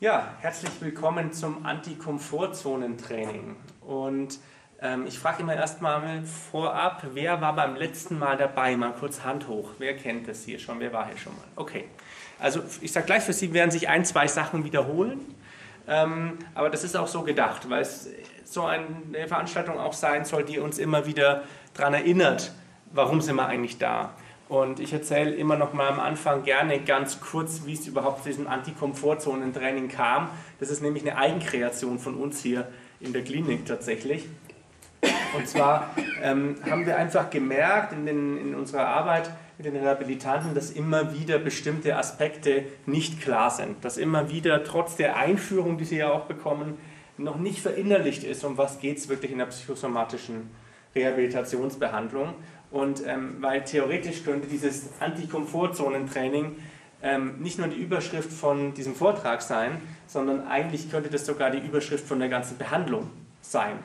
Ja, herzlich willkommen zum Anti-Komfortzonen-Training. Und ähm, ich frage immer erstmal vorab, wer war beim letzten Mal dabei? Mal kurz Hand hoch. Wer kennt das hier schon? Wer war hier schon mal? Okay. Also ich sage gleich, für Sie werden sich ein, zwei Sachen wiederholen. Ähm, aber das ist auch so gedacht, weil es so eine Veranstaltung auch sein soll, die uns immer wieder daran erinnert, warum sind wir eigentlich da. Und ich erzähle immer noch mal am Anfang gerne ganz kurz, wie es überhaupt zu diesem Anti-Komfortzonen-Training kam. Das ist nämlich eine Eigenkreation von uns hier in der Klinik tatsächlich. Und zwar ähm, haben wir einfach gemerkt in, den, in unserer Arbeit mit den Rehabilitanten, dass immer wieder bestimmte Aspekte nicht klar sind. Dass immer wieder trotz der Einführung, die sie ja auch bekommen, noch nicht verinnerlicht ist, um was geht es wirklich in der psychosomatischen Rehabilitationsbehandlung. Und ähm, weil theoretisch könnte dieses Anti-Komfortzonen-Training ähm, nicht nur die Überschrift von diesem Vortrag sein, sondern eigentlich könnte das sogar die Überschrift von der ganzen Behandlung sein.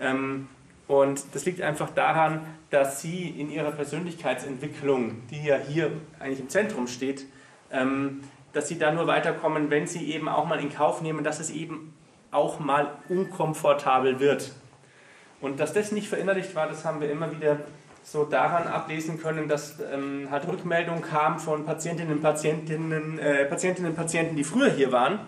Ähm, und das liegt einfach daran, dass Sie in Ihrer Persönlichkeitsentwicklung, die ja hier eigentlich im Zentrum steht, ähm, dass Sie da nur weiterkommen, wenn Sie eben auch mal in Kauf nehmen, dass es eben auch mal unkomfortabel wird. Und dass das nicht verinnerlicht war, das haben wir immer wieder so daran ablesen können, dass ähm, halt Rückmeldungen kam von Patientinnen und Patientinnen, äh, Patientinnen und Patienten, die früher hier waren,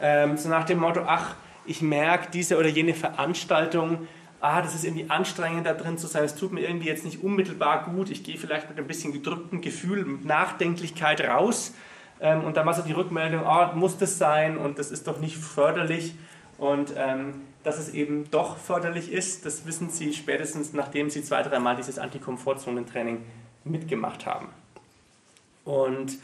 ähm, so nach dem Motto, ach, ich merke diese oder jene Veranstaltung, ah, das ist irgendwie anstrengend da drin zu sein, es tut mir irgendwie jetzt nicht unmittelbar gut, ich gehe vielleicht mit ein bisschen gedrücktem Gefühl, mit Nachdenklichkeit raus. Ähm, und dann war so die Rückmeldung, ah, muss das sein? Und das ist doch nicht förderlich. Und ähm, dass es eben doch förderlich ist, das wissen Sie spätestens, nachdem Sie zwei, dreimal dieses Anti-Komfortzonen-Training mitgemacht haben. Und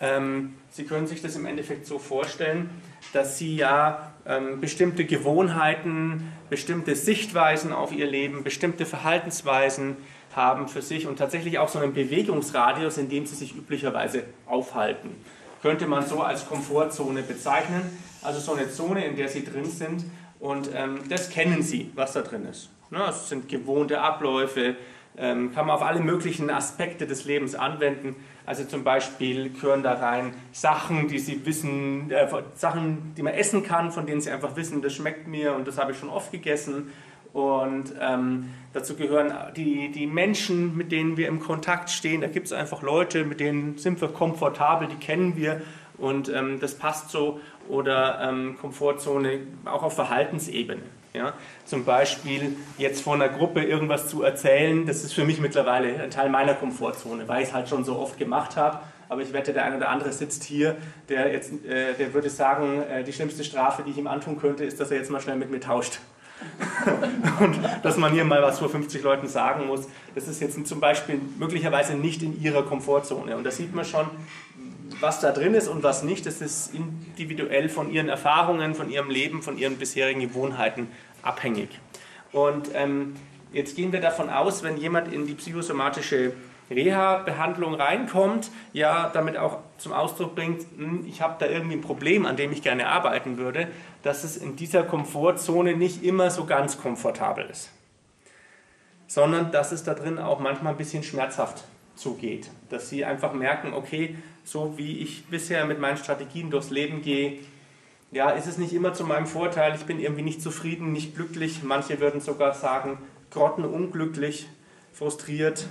ähm, Sie können sich das im Endeffekt so vorstellen, dass Sie ja ähm, bestimmte Gewohnheiten, bestimmte Sichtweisen auf Ihr Leben, bestimmte Verhaltensweisen haben für sich und tatsächlich auch so einen Bewegungsradius, in dem Sie sich üblicherweise aufhalten. Könnte man so als Komfortzone bezeichnen, also so eine Zone, in der Sie drin sind, und ähm, das kennen Sie, was da drin ist. Ne? Es sind gewohnte Abläufe, ähm, kann man auf alle möglichen Aspekte des Lebens anwenden. Also zum Beispiel gehören da rein Sachen, die Sie wissen, äh, Sachen, die man essen kann, von denen Sie einfach wissen, das schmeckt mir und das habe ich schon oft gegessen. Und ähm, dazu gehören die, die Menschen, mit denen wir im Kontakt stehen. Da gibt es einfach Leute, mit denen sind wir komfortabel, die kennen wir und ähm, das passt so oder ähm, Komfortzone auch auf Verhaltensebene. Ja? Zum Beispiel jetzt vor einer Gruppe irgendwas zu erzählen, das ist für mich mittlerweile ein Teil meiner Komfortzone, weil ich es halt schon so oft gemacht habe. Aber ich wette, der eine oder andere sitzt hier, der, jetzt, äh, der würde sagen, äh, die schlimmste Strafe, die ich ihm antun könnte, ist, dass er jetzt mal schnell mit mir tauscht. und dass man hier mal was vor 50 Leuten sagen muss, das ist jetzt zum Beispiel möglicherweise nicht in ihrer Komfortzone. Und da sieht man schon, was da drin ist und was nicht, das ist individuell von ihren Erfahrungen, von ihrem Leben, von ihren bisherigen Gewohnheiten abhängig. Und ähm, jetzt gehen wir davon aus, wenn jemand in die psychosomatische Reha-Behandlung reinkommt, ja, damit auch zum Ausdruck bringt, hm, ich habe da irgendwie ein Problem, an dem ich gerne arbeiten würde, dass es in dieser Komfortzone nicht immer so ganz komfortabel ist, sondern dass es da drin auch manchmal ein bisschen schmerzhaft zugeht. Dass sie einfach merken, okay, so wie ich bisher mit meinen Strategien durchs Leben gehe, ja, ist es nicht immer zu meinem Vorteil, ich bin irgendwie nicht zufrieden, nicht glücklich, manche würden sogar sagen, grottenunglücklich, frustriert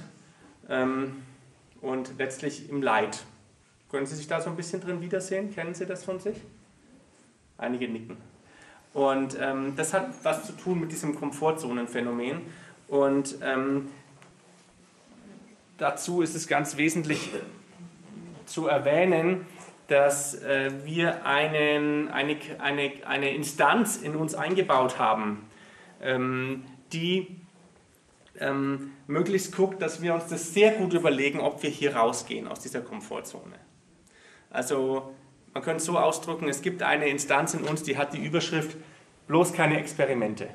ähm, und letztlich im Leid. Können Sie sich da so ein bisschen drin wiedersehen? Kennen Sie das von sich? Einige nicken. Und ähm, das hat was zu tun mit diesem Komfortzonenphänomen. Und ähm, dazu ist es ganz wesentlich zu erwähnen, dass äh, wir einen, eine, eine, eine Instanz in uns eingebaut haben, ähm, die ähm, möglichst guckt, dass wir uns das sehr gut überlegen, ob wir hier rausgehen aus dieser Komfortzone. Also man könnte es so ausdrücken, es gibt eine Instanz in uns, die hat die Überschrift bloß keine Experimente.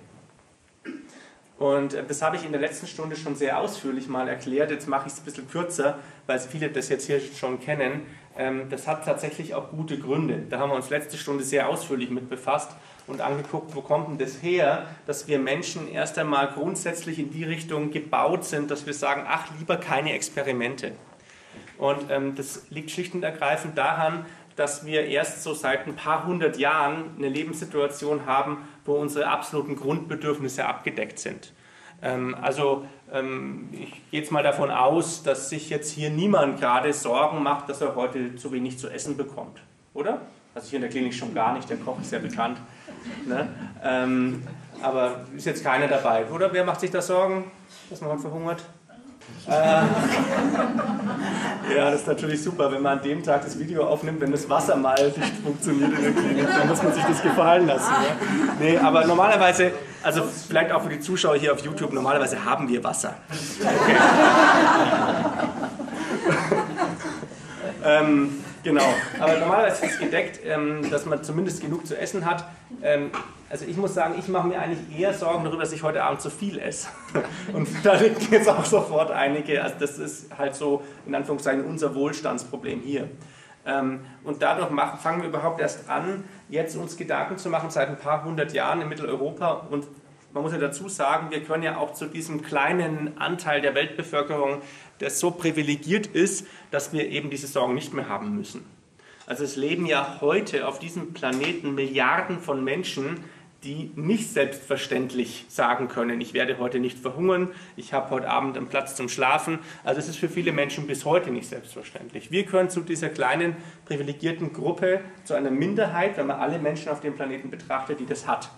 Und äh, das habe ich in der letzten Stunde schon sehr ausführlich mal erklärt. Jetzt mache ich es ein bisschen kürzer, weil viele das jetzt hier schon kennen. Ähm, das hat tatsächlich auch gute Gründe. Da haben wir uns letzte Stunde sehr ausführlich mit befasst und angeguckt, wo kommt denn das her, dass wir Menschen erst einmal grundsätzlich in die Richtung gebaut sind, dass wir sagen, ach, lieber keine Experimente. Und ähm, das liegt schlicht und ergreifend daran, dass wir erst so seit ein paar hundert Jahren eine Lebenssituation haben, wo unsere absoluten Grundbedürfnisse abgedeckt sind. Ähm, also ähm, ich gehe jetzt mal davon aus, dass sich jetzt hier niemand gerade Sorgen macht, dass er heute zu wenig zu essen bekommt, oder? Also hier in der Klinik schon gar nicht, der Koch ist ja bekannt. Ne? Ähm, aber ist jetzt keiner dabei, oder? Wer macht sich da Sorgen, dass man verhungert? Äh, ja, das ist natürlich super, wenn man an dem Tag das Video aufnimmt, wenn das Wasser mal nicht funktioniert in der Klinik, dann muss man sich das gefallen lassen. Ja? Nee, aber normalerweise, also vielleicht auch für die Zuschauer hier auf YouTube, normalerweise haben wir Wasser. Okay. ähm, genau, aber normalerweise ist es gedeckt, ähm, dass man zumindest genug zu essen hat. Ähm, also ich muss sagen, ich mache mir eigentlich eher Sorgen darüber, dass ich heute Abend zu viel esse. Und da liegt jetzt auch sofort einige, also das ist halt so in Anführungszeichen unser Wohlstandsproblem hier. Ähm, und dadurch machen, fangen wir überhaupt erst an, jetzt uns Gedanken zu machen, seit ein paar hundert Jahren in Mitteleuropa. Und man muss ja dazu sagen, wir können ja auch zu diesem kleinen Anteil der Weltbevölkerung, der so privilegiert ist, dass wir eben diese Sorgen nicht mehr haben müssen. Also es leben ja heute auf diesem Planeten Milliarden von Menschen, die nicht selbstverständlich sagen können, ich werde heute nicht verhungern, ich habe heute Abend einen Platz zum Schlafen. Also es ist für viele Menschen bis heute nicht selbstverständlich. Wir können zu dieser kleinen privilegierten Gruppe, zu einer Minderheit, wenn man alle Menschen auf dem Planeten betrachtet, die das hat.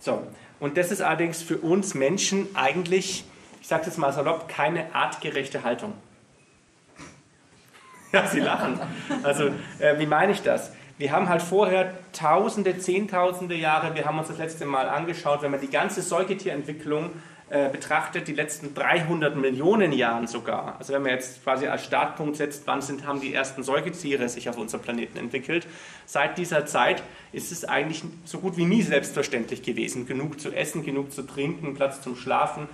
So, und das ist allerdings für uns Menschen eigentlich, ich sage es mal salopp, keine artgerechte Haltung. Ja, Sie lachen. Also, äh, wie meine ich das? Wir haben halt vorher Tausende, Zehntausende Jahre, wir haben uns das letzte Mal angeschaut, wenn man die ganze Säugetierentwicklung äh, betrachtet, die letzten 300 Millionen Jahren sogar, also wenn man jetzt quasi als Startpunkt setzt, wann sind, haben die ersten Säugetiere sich auf unserem Planeten entwickelt, seit dieser Zeit ist es eigentlich so gut wie nie selbstverständlich gewesen, genug zu essen, genug zu trinken, Platz zum Schlafen,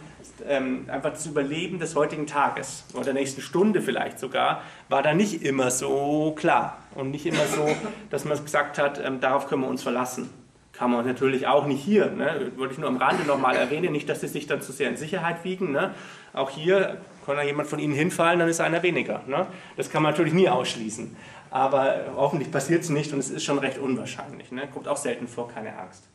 ähm, einfach das Überleben des heutigen Tages oder der nächsten Stunde vielleicht sogar, war da nicht immer so klar und nicht immer so, dass man gesagt hat, ähm, darauf können wir uns verlassen. Kann man natürlich auch nicht hier. Ne? Wollte ich nur am Rande nochmal erwähnen, nicht, dass sie sich dann zu sehr in Sicherheit wiegen. Ne? Auch hier kann da jemand von Ihnen hinfallen, dann ist einer weniger. Ne? Das kann man natürlich nie ausschließen. Aber hoffentlich passiert es nicht und es ist schon recht unwahrscheinlich. Ne? Kommt auch selten vor, keine Angst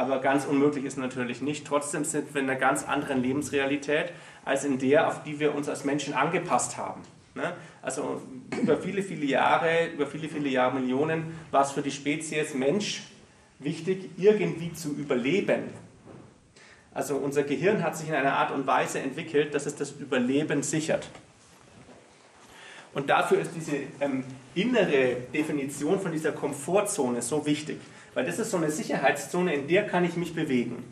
aber ganz unmöglich ist natürlich nicht. Trotzdem sind wir in einer ganz anderen Lebensrealität als in der, auf die wir uns als Menschen angepasst haben. Ne? Also über viele, viele Jahre, über viele, viele Jahrmillionen war es für die Spezies Mensch wichtig, irgendwie zu überleben. Also unser Gehirn hat sich in einer Art und Weise entwickelt, dass es das Überleben sichert. Und dafür ist diese ähm, innere Definition von dieser Komfortzone so wichtig. Weil das ist so eine Sicherheitszone, in der kann ich mich bewegen.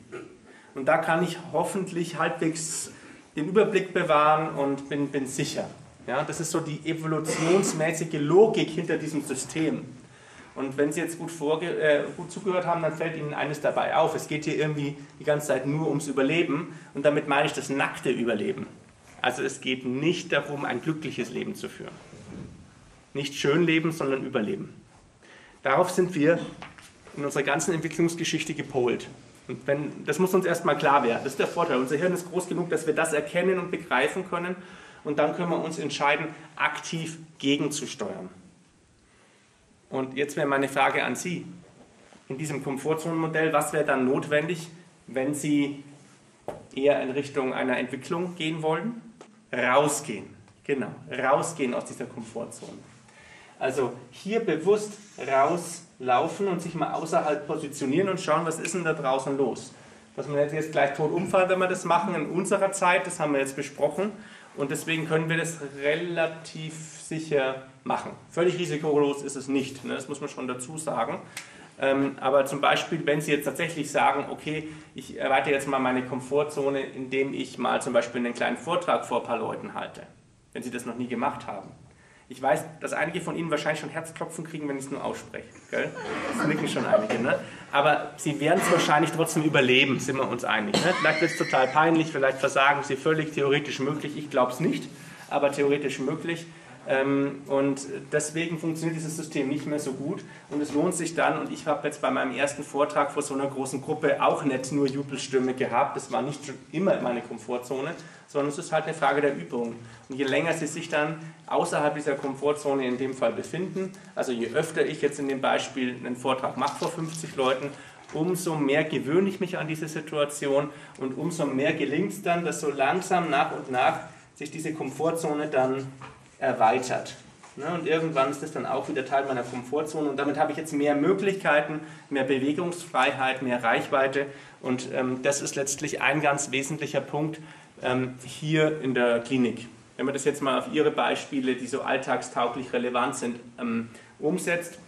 Und da kann ich hoffentlich halbwegs den Überblick bewahren und bin, bin sicher. Ja, das ist so die evolutionsmäßige Logik hinter diesem System. Und wenn Sie jetzt gut, äh, gut zugehört haben, dann fällt Ihnen eines dabei auf. Es geht hier irgendwie die ganze Zeit nur ums Überleben. Und damit meine ich das nackte Überleben. Also es geht nicht darum, ein glückliches Leben zu führen. Nicht schön leben, sondern überleben. Darauf sind wir in unserer ganzen Entwicklungsgeschichte gepolt. Und wenn, das muss uns erstmal klar werden. Das ist der Vorteil. Unser Hirn ist groß genug, dass wir das erkennen und begreifen können. Und dann können wir uns entscheiden, aktiv gegenzusteuern. Und jetzt wäre meine Frage an Sie. In diesem Komfortzonenmodell, was wäre dann notwendig, wenn Sie eher in Richtung einer Entwicklung gehen wollen? Rausgehen. Genau, rausgehen aus dieser Komfortzone. Also hier bewusst rauslaufen und sich mal außerhalb positionieren und schauen, was ist denn da draußen los. Dass wir jetzt gleich tot umfallen, wenn wir das machen in unserer Zeit, das haben wir jetzt besprochen. Und deswegen können wir das relativ sicher machen. Völlig risikolos ist es nicht, ne? das muss man schon dazu sagen. Ähm, aber zum Beispiel, wenn Sie jetzt tatsächlich sagen, okay, ich erweitere jetzt mal meine Komfortzone, indem ich mal zum Beispiel einen kleinen Vortrag vor ein paar Leuten halte, wenn Sie das noch nie gemacht haben ich weiß, dass einige von Ihnen wahrscheinlich schon Herzklopfen kriegen, wenn ich es nur ausspreche. Gell? Das nicken schon einige. Ne? Aber Sie werden es wahrscheinlich trotzdem überleben, sind wir uns einig. Ne? Vielleicht wird es total peinlich, vielleicht versagen Sie völlig theoretisch möglich. Ich glaube es nicht, aber theoretisch möglich. Ähm, und deswegen funktioniert dieses System nicht mehr so gut und es lohnt sich dann, und ich habe jetzt bei meinem ersten Vortrag vor so einer großen Gruppe auch nicht nur Jubelstürme gehabt, das war nicht immer meine Komfortzone, sondern es ist halt eine Frage der Übung. Und je länger Sie sich dann außerhalb dieser Komfortzone in dem Fall befinden, also je öfter ich jetzt in dem Beispiel einen Vortrag mache vor 50 Leuten, umso mehr gewöhne ich mich an diese Situation und umso mehr gelingt es dann, dass so langsam nach und nach sich diese Komfortzone dann erweitert. Ne, und irgendwann ist das dann auch wieder Teil meiner Komfortzone und damit habe ich jetzt mehr Möglichkeiten, mehr Bewegungsfreiheit, mehr Reichweite und ähm, das ist letztlich ein ganz wesentlicher Punkt ähm, hier in der Klinik. Wenn man das jetzt mal auf Ihre Beispiele, die so alltagstauglich relevant sind, ähm, umsetzt,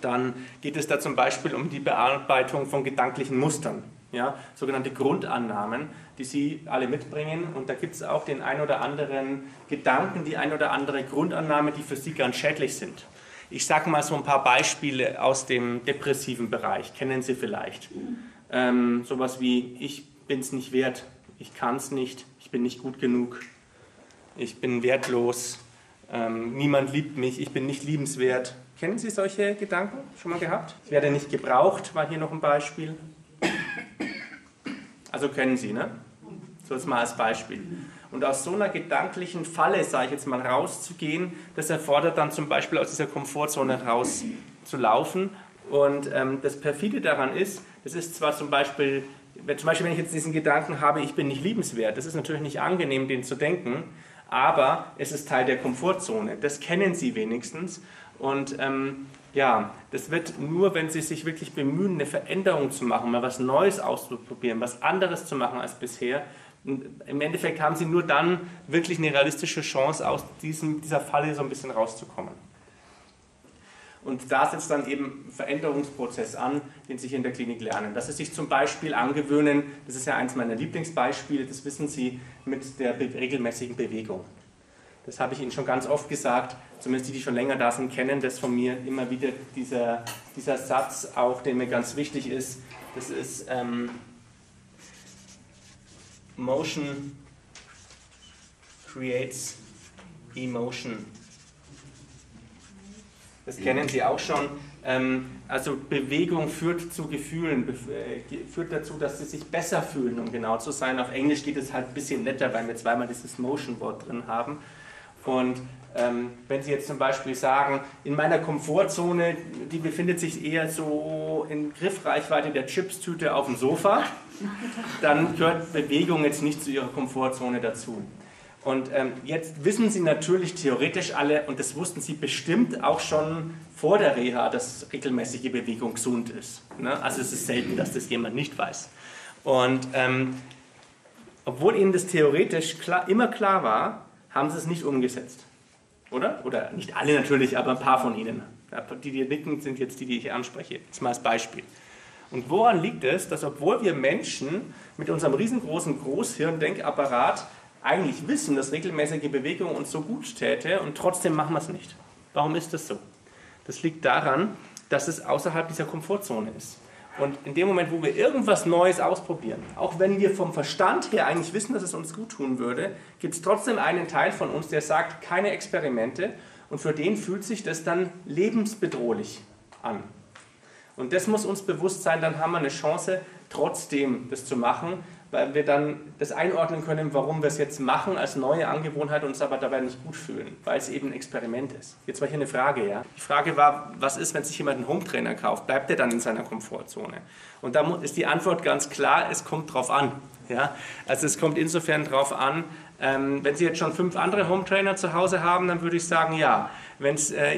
dann geht es da zum Beispiel um die Bearbeitung von gedanklichen Mustern, ja, sogenannte Grundannahmen die Sie alle mitbringen. Und da gibt es auch den ein oder anderen Gedanken, die ein oder andere Grundannahme, die für Sie ganz schädlich sind. Ich sage mal so ein paar Beispiele aus dem depressiven Bereich, kennen Sie vielleicht. Ähm, sowas wie, ich bin es nicht wert, ich kann es nicht, ich bin nicht gut genug, ich bin wertlos, ähm, niemand liebt mich, ich bin nicht liebenswert. Kennen Sie solche Gedanken schon mal gehabt? Ich werde nicht gebraucht, war hier noch ein Beispiel. Also können Sie, ne? So jetzt mal als Beispiel. Und aus so einer gedanklichen Falle, sage ich jetzt mal, rauszugehen, das erfordert dann zum Beispiel aus dieser Komfortzone rauszulaufen. Und ähm, das Perfide daran ist, das ist zwar zum Beispiel, zum Beispiel, wenn ich jetzt diesen Gedanken habe, ich bin nicht liebenswert, das ist natürlich nicht angenehm, den zu denken, aber es ist Teil der Komfortzone. Das kennen Sie wenigstens. Und ähm, ja, das wird nur, wenn Sie sich wirklich bemühen, eine Veränderung zu machen, mal was Neues auszuprobieren, was anderes zu machen als bisher. Und Im Endeffekt haben Sie nur dann wirklich eine realistische Chance, aus diesem, dieser Falle so ein bisschen rauszukommen. Und da setzt dann eben Veränderungsprozess an, den Sie hier in der Klinik lernen. Dass Sie sich zum Beispiel angewöhnen, das ist ja eins meiner Lieblingsbeispiele, das wissen Sie, mit der regelmäßigen Bewegung. Das habe ich Ihnen schon ganz oft gesagt, zumindest die, die schon länger da sind, kennen das von mir immer wieder, dieser, dieser Satz auch, der mir ganz wichtig ist. Das ist ähm, Motion creates emotion. Das kennen Sie auch schon. Ähm, also Bewegung führt zu Gefühlen, äh, führt dazu, dass Sie sich besser fühlen, um genau zu sein. Auf Englisch geht es halt ein bisschen netter, weil wir zweimal dieses Motion-Wort drin haben. Und ähm, wenn Sie jetzt zum Beispiel sagen, in meiner Komfortzone, die befindet sich eher so in Griffreichweite der Chipstüte auf dem Sofa, dann gehört Bewegung jetzt nicht zu Ihrer Komfortzone dazu. Und ähm, jetzt wissen Sie natürlich theoretisch alle, und das wussten Sie bestimmt auch schon vor der Reha, dass regelmäßige Bewegung gesund ist. Ne? Also es ist selten, dass das jemand nicht weiß. Und ähm, obwohl Ihnen das theoretisch klar, immer klar war, haben sie es nicht umgesetzt. Oder? Oder nicht alle natürlich, aber ein paar von ihnen. Die, die nicken, sind jetzt die, die ich anspreche. Das mal als Beispiel. Und woran liegt es, dass obwohl wir Menschen mit unserem riesengroßen Großhirndenkapparat eigentlich wissen, dass regelmäßige Bewegung uns so gut täte und trotzdem machen wir es nicht? Warum ist das so? Das liegt daran, dass es außerhalb dieser Komfortzone ist. Und in dem Moment, wo wir irgendwas Neues ausprobieren, auch wenn wir vom Verstand her eigentlich wissen, dass es uns gut tun würde, gibt es trotzdem einen Teil von uns, der sagt, keine Experimente. Und für den fühlt sich das dann lebensbedrohlich an. Und das muss uns bewusst sein, dann haben wir eine Chance, trotzdem das zu machen, weil wir dann das einordnen können, warum wir es jetzt machen als neue Angewohnheit und uns aber dabei nicht gut fühlen, weil es eben ein Experiment ist. Jetzt war hier eine Frage, ja. Die Frage war, was ist, wenn sich jemand einen Hometrainer kauft? Bleibt er dann in seiner Komfortzone? Und da ist die Antwort ganz klar, es kommt drauf an. Ja? Also es kommt insofern drauf an, ähm, wenn Sie jetzt schon fünf andere Hometrainer zu Hause haben, dann würde ich sagen, ja. Wenn es, äh,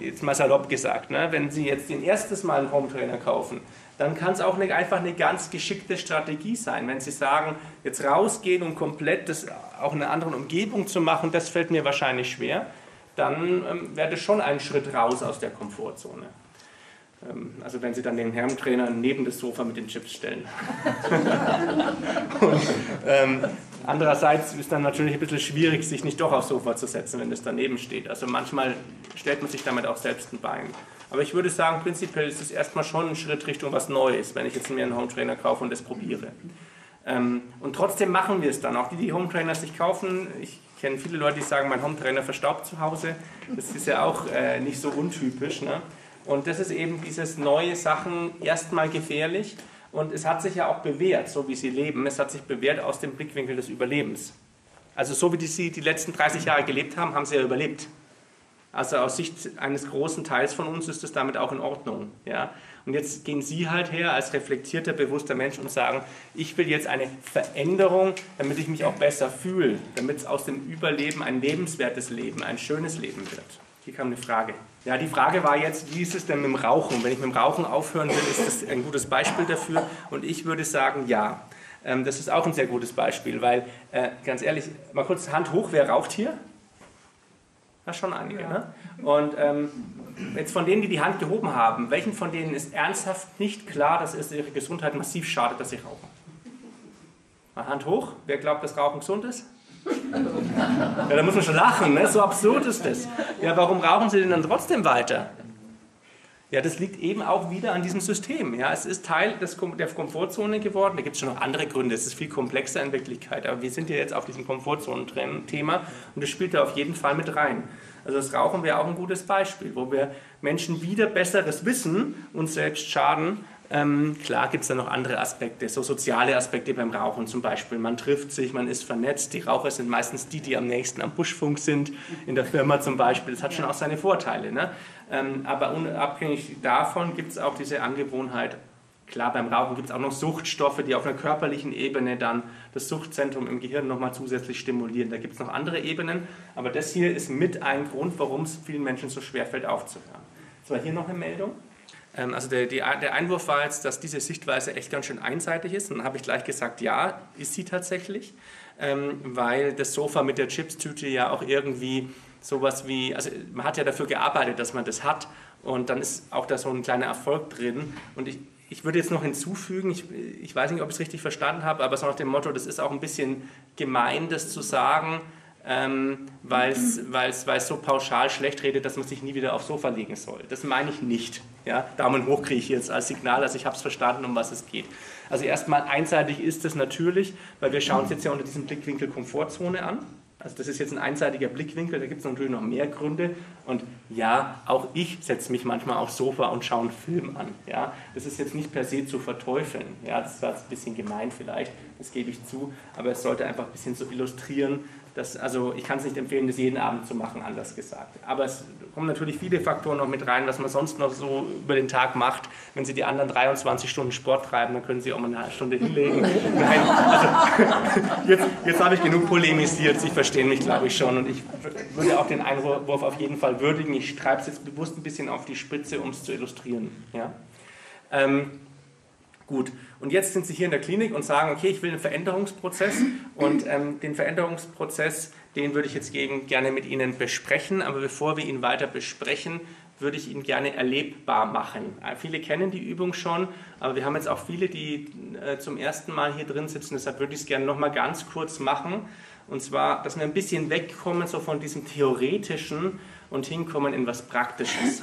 jetzt mal salopp gesagt, ne? wenn Sie jetzt den erstes Mal einen Hometrainer kaufen, dann kann es auch eine, einfach eine ganz geschickte Strategie sein. Wenn Sie sagen, jetzt rausgehen und komplett das auch in einer anderen Umgebung zu machen, das fällt mir wahrscheinlich schwer, dann ähm, wäre das schon ein Schritt raus aus der Komfortzone. Ähm, also wenn Sie dann den Herrentrainer neben das Sofa mit den Chips stellen. und, ähm, andererseits ist dann natürlich ein bisschen schwierig, sich nicht doch aufs Sofa zu setzen, wenn das daneben steht. Also manchmal stellt man sich damit auch selbst ein Bein. Aber ich würde sagen, prinzipiell ist es erstmal schon ein Schritt Richtung was Neues, wenn ich jetzt mir einen Home Trainer kaufe und das probiere. Ähm, und trotzdem machen wir es dann. Auch die, die Home Trainer sich kaufen, ich kenne viele Leute, die sagen, mein Hometrainer verstaubt zu Hause. Das ist ja auch äh, nicht so untypisch. Ne? Und das ist eben dieses neue Sachen erstmal gefährlich. Und es hat sich ja auch bewährt, so wie sie leben. Es hat sich bewährt aus dem Blickwinkel des Überlebens. Also so wie die, sie die letzten 30 Jahre gelebt haben, haben sie ja überlebt. Also aus Sicht eines großen Teils von uns ist das damit auch in Ordnung. Ja? Und jetzt gehen Sie halt her als reflektierter, bewusster Mensch und sagen, ich will jetzt eine Veränderung, damit ich mich auch besser fühle, damit es aus dem Überleben ein lebenswertes Leben, ein schönes Leben wird. Hier kam eine Frage. Ja, die Frage war jetzt, wie ist es denn mit dem Rauchen? Wenn ich mit dem Rauchen aufhören will, ist das ein gutes Beispiel dafür. Und ich würde sagen, ja. Ähm, das ist auch ein sehr gutes Beispiel, weil, äh, ganz ehrlich, mal kurz Hand hoch, wer raucht hier? Ja, schon einige. Ja. Ne? Und ähm, jetzt von denen, die die Hand gehoben haben, welchen von denen ist ernsthaft nicht klar, dass es ihre Gesundheit massiv schadet, dass sie rauchen? Mal Hand hoch. Wer glaubt, dass Rauchen gesund ist? Ja, da muss man schon lachen, ne? so absurd ist das. Ja, warum rauchen sie denn dann trotzdem weiter? Ja, das liegt eben auch wieder an diesem System. Ja, es ist Teil des, der Komfortzone geworden. Da gibt es schon noch andere Gründe. Es ist viel komplexer in Wirklichkeit. Aber wir sind ja jetzt auf diesem Komfortzonen-Thema und das spielt da auf jeden Fall mit rein. Also das Rauchen wäre auch ein gutes Beispiel, wo wir Menschen wieder besseres Wissen uns selbst schaden. Ähm, klar gibt es da noch andere Aspekte, so soziale Aspekte beim Rauchen zum Beispiel. Man trifft sich, man ist vernetzt. Die Raucher sind meistens die, die am nächsten am Buschfunk sind, in der Firma zum Beispiel. Das hat schon auch seine Vorteile. Ne? Ähm, aber unabhängig davon gibt es auch diese Angewohnheit, klar, beim Rauchen gibt es auch noch Suchtstoffe, die auf einer körperlichen Ebene dann das Suchtzentrum im Gehirn nochmal zusätzlich stimulieren. Da gibt es noch andere Ebenen, aber das hier ist mit ein Grund, warum es vielen Menschen so schwerfällt aufzuhören. Es war hier noch eine Meldung. Ähm, also der, der, Einwurf war jetzt, dass diese Sichtweise echt ganz schön einseitig ist. Und dann habe ich gleich gesagt, ja, ist sie tatsächlich, ähm, weil das Sofa mit der Chipstüte ja auch irgendwie sowas wie, also man hat ja dafür gearbeitet, dass man das hat. Und dann ist auch da so ein kleiner Erfolg drin. Und ich, ich würde jetzt noch hinzufügen, ich, ich weiß nicht, ob ich es richtig verstanden habe, aber so nach dem Motto, das ist auch ein bisschen gemein, das zu sagen, ähm, weil es so pauschal schlecht redet, dass man sich nie wieder aufs Sofa legen soll. Das meine ich nicht. Ja? Daumen hoch kriege ich jetzt als Signal, also ich habe es verstanden, um was es geht. Also erstmal einseitig ist es natürlich, weil wir schauen uns jetzt ja unter diesem Blickwinkel Komfortzone an. Also das ist jetzt ein einseitiger Blickwinkel, da gibt es natürlich noch mehr Gründe. Und ja, auch ich setze mich manchmal aufs Sofa und schaue einen Film an. Ja? Das ist jetzt nicht per se zu verteufeln. Ja? Das war jetzt ein bisschen gemein vielleicht, das gebe ich zu. Aber es sollte einfach ein bisschen so illustrieren, das, also ich kann es nicht empfehlen, das jeden Abend zu machen, anders gesagt. Aber es kommen natürlich viele Faktoren noch mit rein, was man sonst noch so über den Tag macht. Wenn Sie die anderen 23 Stunden Sport treiben, dann können Sie auch mal eine Stunde hinlegen. Nein, also jetzt, jetzt habe ich genug polemisiert, Sie verstehen mich, glaube ich, schon. Und ich würde auch den Einwurf auf jeden Fall würdigen. Ich schreibe es jetzt bewusst ein bisschen auf die Spitze, um es zu illustrieren. Ja? Ähm, Gut, und jetzt sind Sie hier in der Klinik und sagen, okay, ich will einen Veränderungsprozess und ähm, den Veränderungsprozess, den würde ich jetzt gerne mit Ihnen besprechen. Aber bevor wir ihn weiter besprechen, würde ich ihn gerne erlebbar machen. Äh, viele kennen die Übung schon, aber wir haben jetzt auch viele, die äh, zum ersten Mal hier drin sitzen. Deshalb würde ich es gerne noch mal ganz kurz machen. Und zwar, dass wir ein bisschen wegkommen so von diesem theoretischen und hinkommen in was Praktisches.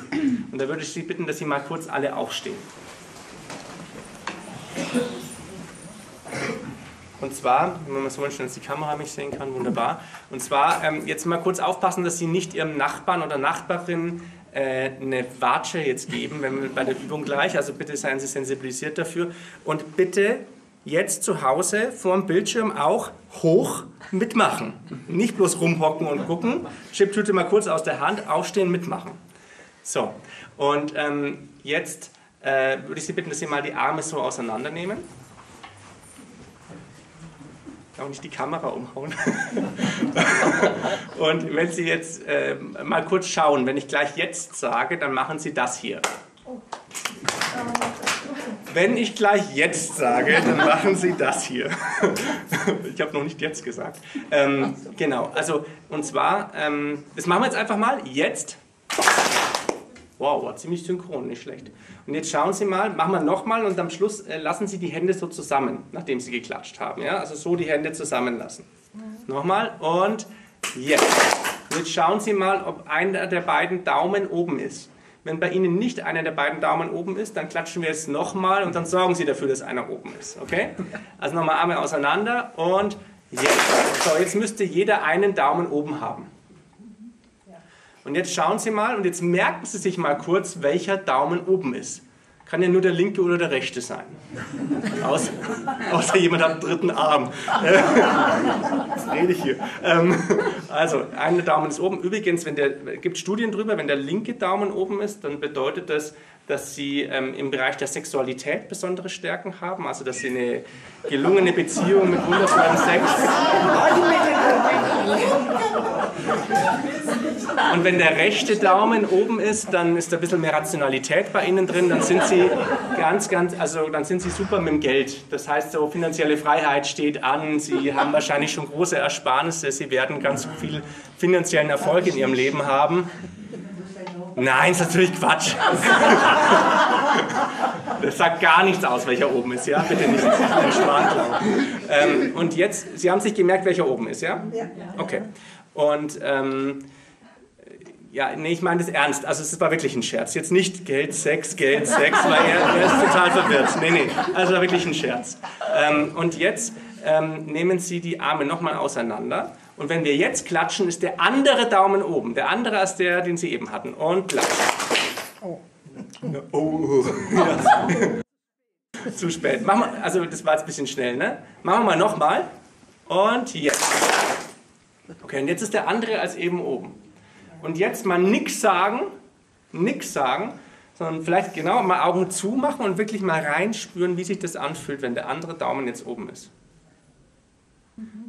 Und da würde ich Sie bitten, dass Sie mal kurz alle aufstehen. Und zwar, wenn man so wünschen, dass die Kamera mich sehen kann, wunderbar. Und zwar ähm, jetzt mal kurz aufpassen, dass Sie nicht Ihrem Nachbarn oder Nachbarin äh, eine Watsche jetzt geben, wenn wir bei der Übung gleich. Also bitte seien Sie sensibilisiert dafür. Und bitte jetzt zu Hause vor dem Bildschirm auch hoch mitmachen. Nicht bloß rumhocken und gucken. Chiptüte mal kurz aus der Hand, aufstehen, mitmachen. So, und ähm, jetzt äh, würde ich Sie bitten, dass Sie mal die Arme so auseinandernehmen. Auch nicht die Kamera umhauen. Und wenn Sie jetzt äh, mal kurz schauen, wenn ich gleich jetzt sage, dann machen Sie das hier. Wenn ich gleich jetzt sage, dann machen Sie das hier. ich habe noch nicht jetzt gesagt. Ähm, genau, also und zwar, ähm, das machen wir jetzt einfach mal. Jetzt. Wow, war ziemlich synchron, nicht schlecht. Und jetzt schauen Sie mal, machen wir nochmal und am Schluss äh, lassen Sie die Hände so zusammen, nachdem Sie geklatscht haben. Ja? Also so die Hände zusammenlassen. Nochmal und jetzt. Jetzt schauen Sie mal, ob einer der beiden Daumen oben ist. Wenn bei Ihnen nicht einer der beiden Daumen oben ist, dann klatschen wir jetzt nochmal und dann sorgen Sie dafür, dass einer oben ist. Okay? Also nochmal Arme auseinander und Jetzt. So, jetzt müsste jeder einen Daumen oben haben. Und jetzt schauen Sie mal und jetzt merken Sie sich mal kurz, welcher Daumen oben ist. Kann ja nur der linke oder der rechte sein. Außer, außer jemand hat einen dritten Arm. Was rede ich hier? Ähm, also, ein Daumen ist oben. Übrigens, wenn der, gibt Studien darüber, wenn der linke Daumen oben ist, dann bedeutet das, dass sie ähm, im Bereich der Sexualität besondere Stärken haben, also dass sie eine gelungene Beziehung mit wundervollen Sex. Und wenn der rechte Daumen oben ist, dann ist da ein bisschen mehr Rationalität bei Ihnen drin, dann sind Sie ganz, ganz, also dann sind Sie super mit dem Geld. Das heißt, so finanzielle Freiheit steht an, Sie haben wahrscheinlich schon große Ersparnisse, Sie werden ganz viel finanziellen Erfolg in Ihrem Leben haben. Nein, ist natürlich Quatsch. Das sagt gar nichts aus, welcher oben ist, ja? Bitte nicht entspannt. Ähm, und jetzt, Sie haben sich gemerkt, welcher oben ist, ja? Ja. Okay. Und ähm, ja, nee, ich meine das ernst. Also es war wirklich ein Scherz. Jetzt nicht Geld, Sex, Geld, Sex, weil er, er ist total verwirrt. Nee, nee, also war wirklich ein Scherz. Ähm, und jetzt ähm, nehmen Sie die Arme nochmal auseinander und wenn wir jetzt klatschen, ist der andere Daumen oben, der andere als der, den Sie eben hatten. Und klatschen. Oh. oh. Ja. Zu spät. Machen wir, also das war jetzt ein bisschen schnell, ne? Machen wir mal nochmal. Und jetzt. Okay, und jetzt ist der andere als eben oben. Und jetzt mal nichts sagen, nichts sagen, sondern vielleicht genau mal Augen zumachen und wirklich mal reinspüren, wie sich das anfühlt, wenn der andere Daumen jetzt oben ist.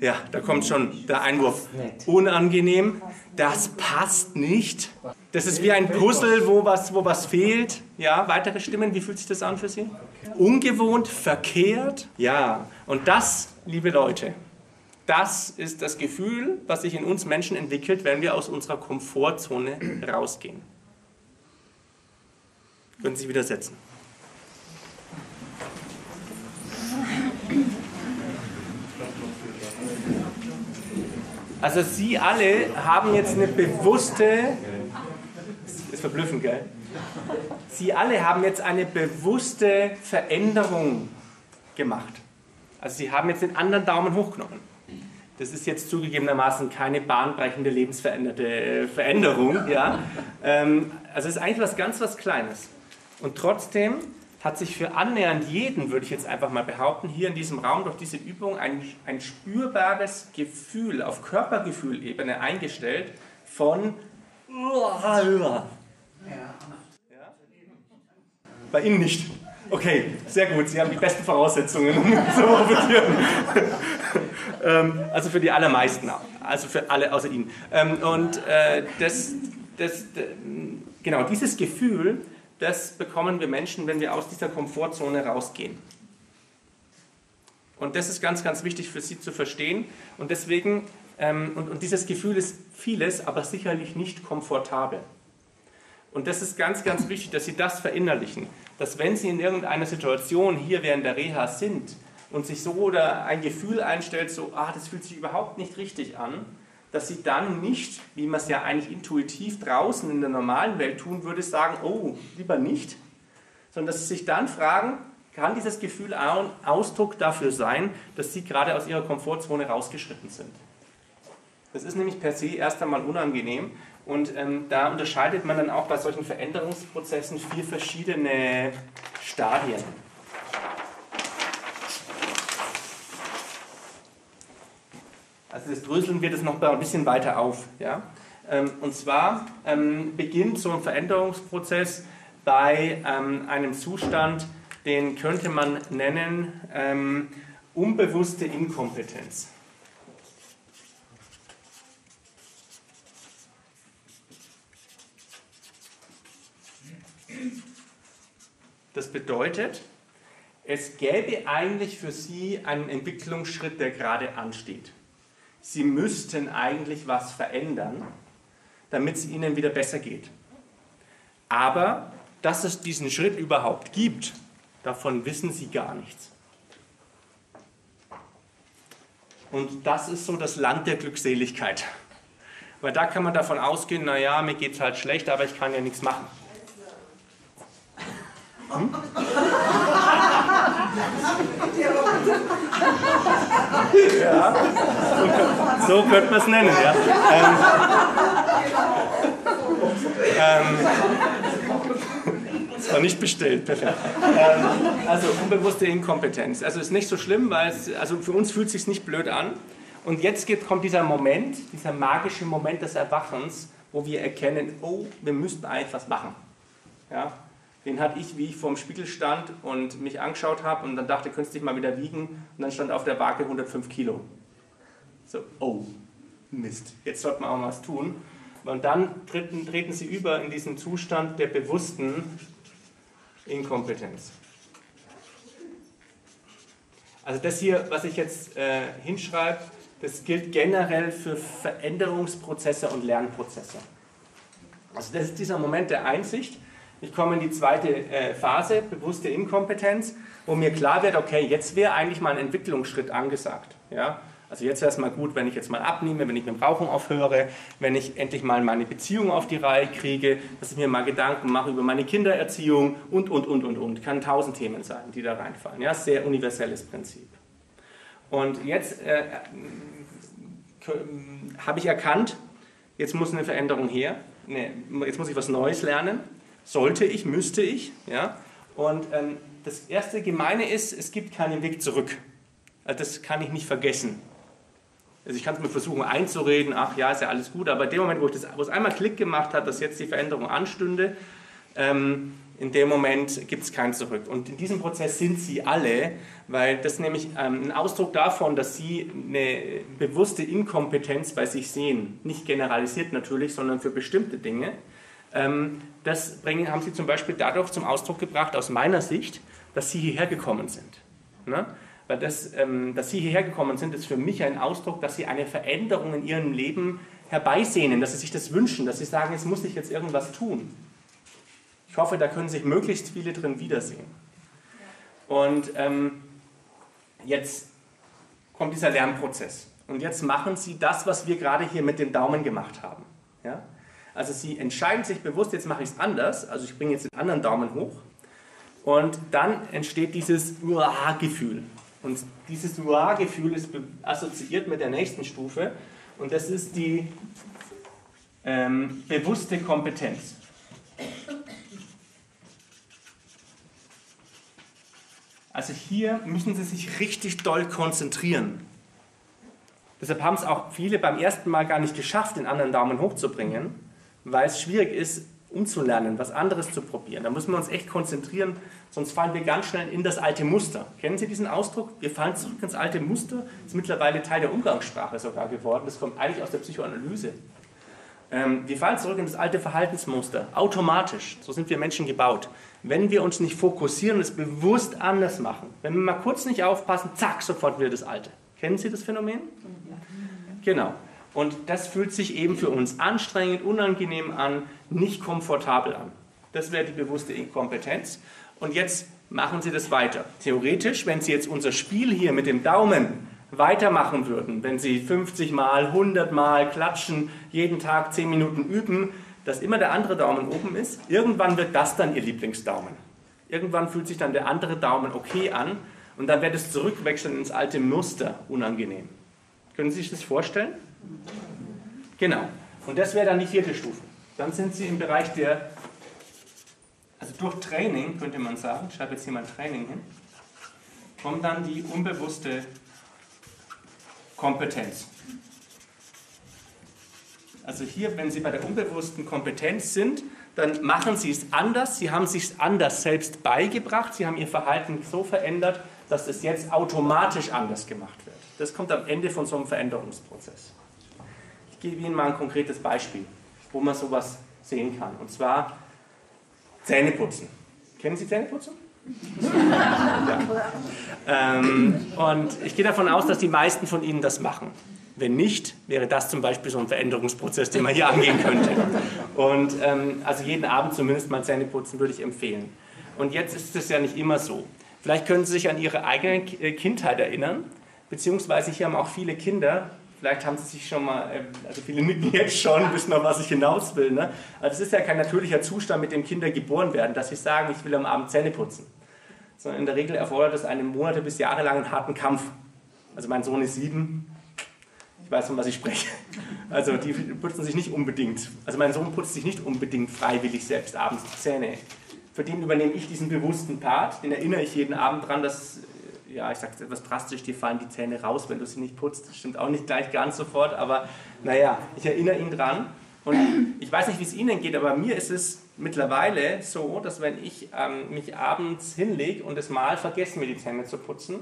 Ja, da kommt schon der Einwurf. Unangenehm, das passt nicht. Das ist wie ein Puzzle, wo was, wo was fehlt. Ja, weitere Stimmen, wie fühlt sich das an für Sie? Ungewohnt, verkehrt. Ja, und das, liebe Leute, das ist das Gefühl, was sich in uns Menschen entwickelt, wenn wir aus unserer Komfortzone rausgehen. Können Sie sich wieder setzen. Also Sie alle haben jetzt eine bewusste, ist verblüffend, gell? Sie alle haben jetzt eine bewusste Veränderung gemacht. Also Sie haben jetzt den anderen Daumen hochgenommen. Das ist jetzt zugegebenermaßen keine bahnbrechende, lebensveränderte Veränderung. Ja? Ähm, also es ist eigentlich was ganz was Kleines. Und trotzdem hat sich für annähernd jeden, würde ich jetzt einfach mal behaupten, hier in diesem Raum durch diese Übung ein, ein spürbares Gefühl auf Körpergefühlebene eingestellt von ja. Bei Ihnen nicht. Okay, sehr gut. Sie haben die besten Voraussetzungen, um zu profitieren. ähm, also für die allermeisten, also für alle außer Ihnen. Ähm, und äh, das, das, genau dieses Gefühl das bekommen wir Menschen, wenn wir aus dieser Komfortzone rausgehen. Und das ist ganz, ganz wichtig für Sie zu verstehen. Und deswegen, ähm, und, und dieses Gefühl ist vieles, aber sicherlich nicht komfortabel. Und das ist ganz, ganz wichtig, dass Sie das verinnerlichen, dass wenn Sie in irgendeiner Situation hier während der Reha sind und sich so oder ein Gefühl einstellt, so, ah, das fühlt sich überhaupt nicht richtig an, dass sie dann nicht, wie man es ja eigentlich intuitiv draußen in der normalen Welt tun würde, sagen, oh, lieber nicht, sondern dass sie sich dann fragen, kann dieses Gefühl ein Ausdruck dafür sein, dass sie gerade aus ihrer Komfortzone rausgeschritten sind. Das ist nämlich per se erst einmal unangenehm und ähm, da unterscheidet man dann auch bei solchen Veränderungsprozessen vier verschiedene Stadien. Also das dröseln wir das noch ein bisschen weiter auf. Ja? Ähm, und zwar ähm, beginnt so ein Veränderungsprozess bei ähm, einem Zustand, den könnte man nennen unbewusste Inkompetenz. Das bedeutet, es gäbe eigentlich für Sie einen Entwicklungsschritt, der gerade ansteht sie müssten eigentlich was verändern, damit es ihnen wieder besser geht. Aber dass es diesen Schritt überhaupt gibt, davon wissen sie gar nichts. Und das ist so das Land der Glückseligkeit. Weil da kann man davon ausgehen, naja, mir geht es halt schlecht, aber ich kann ja nichts machen. Hm? Ja. So könnte man es nennen, ja. Ähm, ähm, das war nicht bestellt, perfekt. Ähm, also unbewusste Inkompetenz. Also ist nicht so schlimm, weil es, also für uns fühlt es sich nicht blöd an. Und jetzt geht, kommt dieser Moment, dieser magische Moment des Erwachens, wo wir erkennen, oh, wir müssten eigentlich was machen. Ja? Den hatte ich, wie ich vorm Spiegel stand und mich angeschaut habe und dann dachte, könntest dich mal wieder wiegen und dann stand auf der Waage 105 Kilo. So, oh, Mist, jetzt sollte man auch was tun. Und dann treten, treten sie über in diesen Zustand der bewussten Inkompetenz. Also das hier, was ich jetzt äh, hinschreibe, das gilt generell für Veränderungsprozesse und Lernprozesse. Also das ist dieser Moment der Einsicht. Ich komme in die zweite äh, Phase, bewusste Inkompetenz, wo mir klar wird, okay, jetzt wäre eigentlich mal ein Entwicklungsschritt angesagt. Ja? Also jetzt wäre es mal gut, wenn ich jetzt mal abnehme, wenn ich mit dem Rauchen aufhöre, wenn ich endlich mal meine Beziehung auf die Reihe kriege, dass ich mir mal Gedanken mache über meine Kindererziehung und, und, und, und, und. Kann tausend Themen sein, die da reinfallen. Ja, sehr universelles Prinzip. Und jetzt äh, habe ich erkannt, jetzt muss eine Veränderung her, nee, jetzt muss ich was Neues lernen, sollte ich, müsste ich. Ja? Und ähm, das erste Gemeine ist, es gibt keinen Weg zurück. Also das kann ich nicht vergessen. Also ich kann es mir versuchen einzureden, ach ja, ist ja alles gut, aber in dem Moment, wo, ich das, wo es einmal Klick gemacht hat, dass jetzt die Veränderung anstünde, ähm, in dem Moment gibt es kein Zurück. Und in diesem Prozess sind sie alle, weil das nämlich ähm, ein Ausdruck davon, dass sie eine bewusste Inkompetenz bei sich sehen, nicht generalisiert natürlich, sondern für bestimmte Dinge. Ähm, das bringen, haben sie zum Beispiel dadurch zum Ausdruck gebracht, aus meiner Sicht, dass sie hierher gekommen sind. Ne? Weil das, ähm, dass sie hierher gekommen sind, ist für mich ein Ausdruck, dass sie eine Veränderung in ihrem Leben herbeisehnen, dass sie sich das wünschen, dass sie sagen, es muss sich jetzt irgendwas tun. Ich hoffe, da können sich möglichst viele drin wiedersehen. Und ähm, jetzt kommt dieser Lernprozess. Und jetzt machen Sie das, was wir gerade hier mit dem Daumen gemacht haben. Ja? Also Sie entscheiden sich bewusst, jetzt mache ich es anders. Also ich bringe jetzt den anderen Daumen hoch. Und dann entsteht dieses Uah-Gefühl. Und dieses Uah-Gefühl ist assoziiert mit der nächsten Stufe. Und das ist die ähm, bewusste Kompetenz. Also hier müssen Sie sich richtig doll konzentrieren. Deshalb haben es auch viele beim ersten Mal gar nicht geschafft, den anderen Daumen hochzubringen, weil es schwierig ist, umzulernen, was anderes zu probieren. Da müssen wir uns echt konzentrieren, sonst fallen wir ganz schnell in das alte Muster. Kennen Sie diesen Ausdruck? Wir fallen zurück ins alte Muster. Das ist mittlerweile Teil der Umgangssprache sogar geworden. Das kommt eigentlich aus der Psychoanalyse. Ähm, wir fallen zurück in das alte Verhaltensmuster, automatisch. So sind wir Menschen gebaut. Wenn wir uns nicht fokussieren und es bewusst anders machen, wenn wir mal kurz nicht aufpassen, zack, sofort wieder das Alte. Kennen Sie das Phänomen? Genau. Und das fühlt sich eben für uns anstrengend, unangenehm an, nicht komfortabel an. Das wäre die bewusste Inkompetenz. Und jetzt machen Sie das weiter. Theoretisch, wenn Sie jetzt unser Spiel hier mit dem Daumen weitermachen würden, wenn Sie 50 Mal, 100 Mal klatschen, jeden Tag 10 Minuten üben, dass immer der andere Daumen oben ist, irgendwann wird das dann Ihr Lieblingsdaumen. Irgendwann fühlt sich dann der andere Daumen okay an und dann wird es zurückwechseln ins alte Muster unangenehm. Können Sie sich das vorstellen? Genau. Und das wäre dann die vierte Stufe. Dann sind Sie im Bereich der, also durch Training könnte man sagen, ich schreibe jetzt hier mal Training hin, kommt dann die unbewusste Kompetenz. Also hier, wenn Sie bei der unbewussten Kompetenz sind, dann machen Sie es anders. Sie haben sich anders selbst beigebracht. Sie haben Ihr Verhalten so verändert, dass es jetzt automatisch anders gemacht wird. Das kommt am Ende von so einem Veränderungsprozess. Ich gebe Ihnen mal ein konkretes Beispiel, wo man sowas sehen kann. Und zwar Zähneputzen. Kennen Sie Zähneputzen? ja. ähm, und ich gehe davon aus, dass die meisten von Ihnen das machen. Wenn nicht, wäre das zum Beispiel so ein Veränderungsprozess, den man hier angehen könnte. Und ähm, also jeden Abend zumindest mal Zähne putzen würde ich empfehlen. Und jetzt ist es ja nicht immer so. Vielleicht können Sie sich an Ihre eigene äh, Kindheit erinnern, beziehungsweise hier haben auch viele Kinder, vielleicht haben Sie sich schon mal, ähm, also viele mit jetzt schon, wissen noch, was ich hinaus will. Ne? Also es ist ja kein natürlicher Zustand, mit dem Kinder geboren werden, dass sie sagen, ich will am Abend Zähne putzen sondern in der Regel erfordert es einen Monate bis jahrelangen harten Kampf. Also mein Sohn ist sieben, ich weiß, von was ich spreche. Also die putzen sich nicht unbedingt, also mein Sohn putzt sich nicht unbedingt freiwillig selbst abends die Zähne. Für den übernehme ich diesen bewussten Part, den erinnere ich jeden Abend dran, dass, ja, ich sage etwas drastisch, dir fallen die Zähne raus, wenn du sie nicht putzt. Das stimmt auch nicht gleich ganz sofort, aber naja, ich erinnere ihn dran. Und ich weiß nicht, wie es Ihnen geht, aber mir ist es mittlerweile so, dass wenn ich ähm, mich abends hinlege und es mal vergesse, mir die Zähne zu putzen,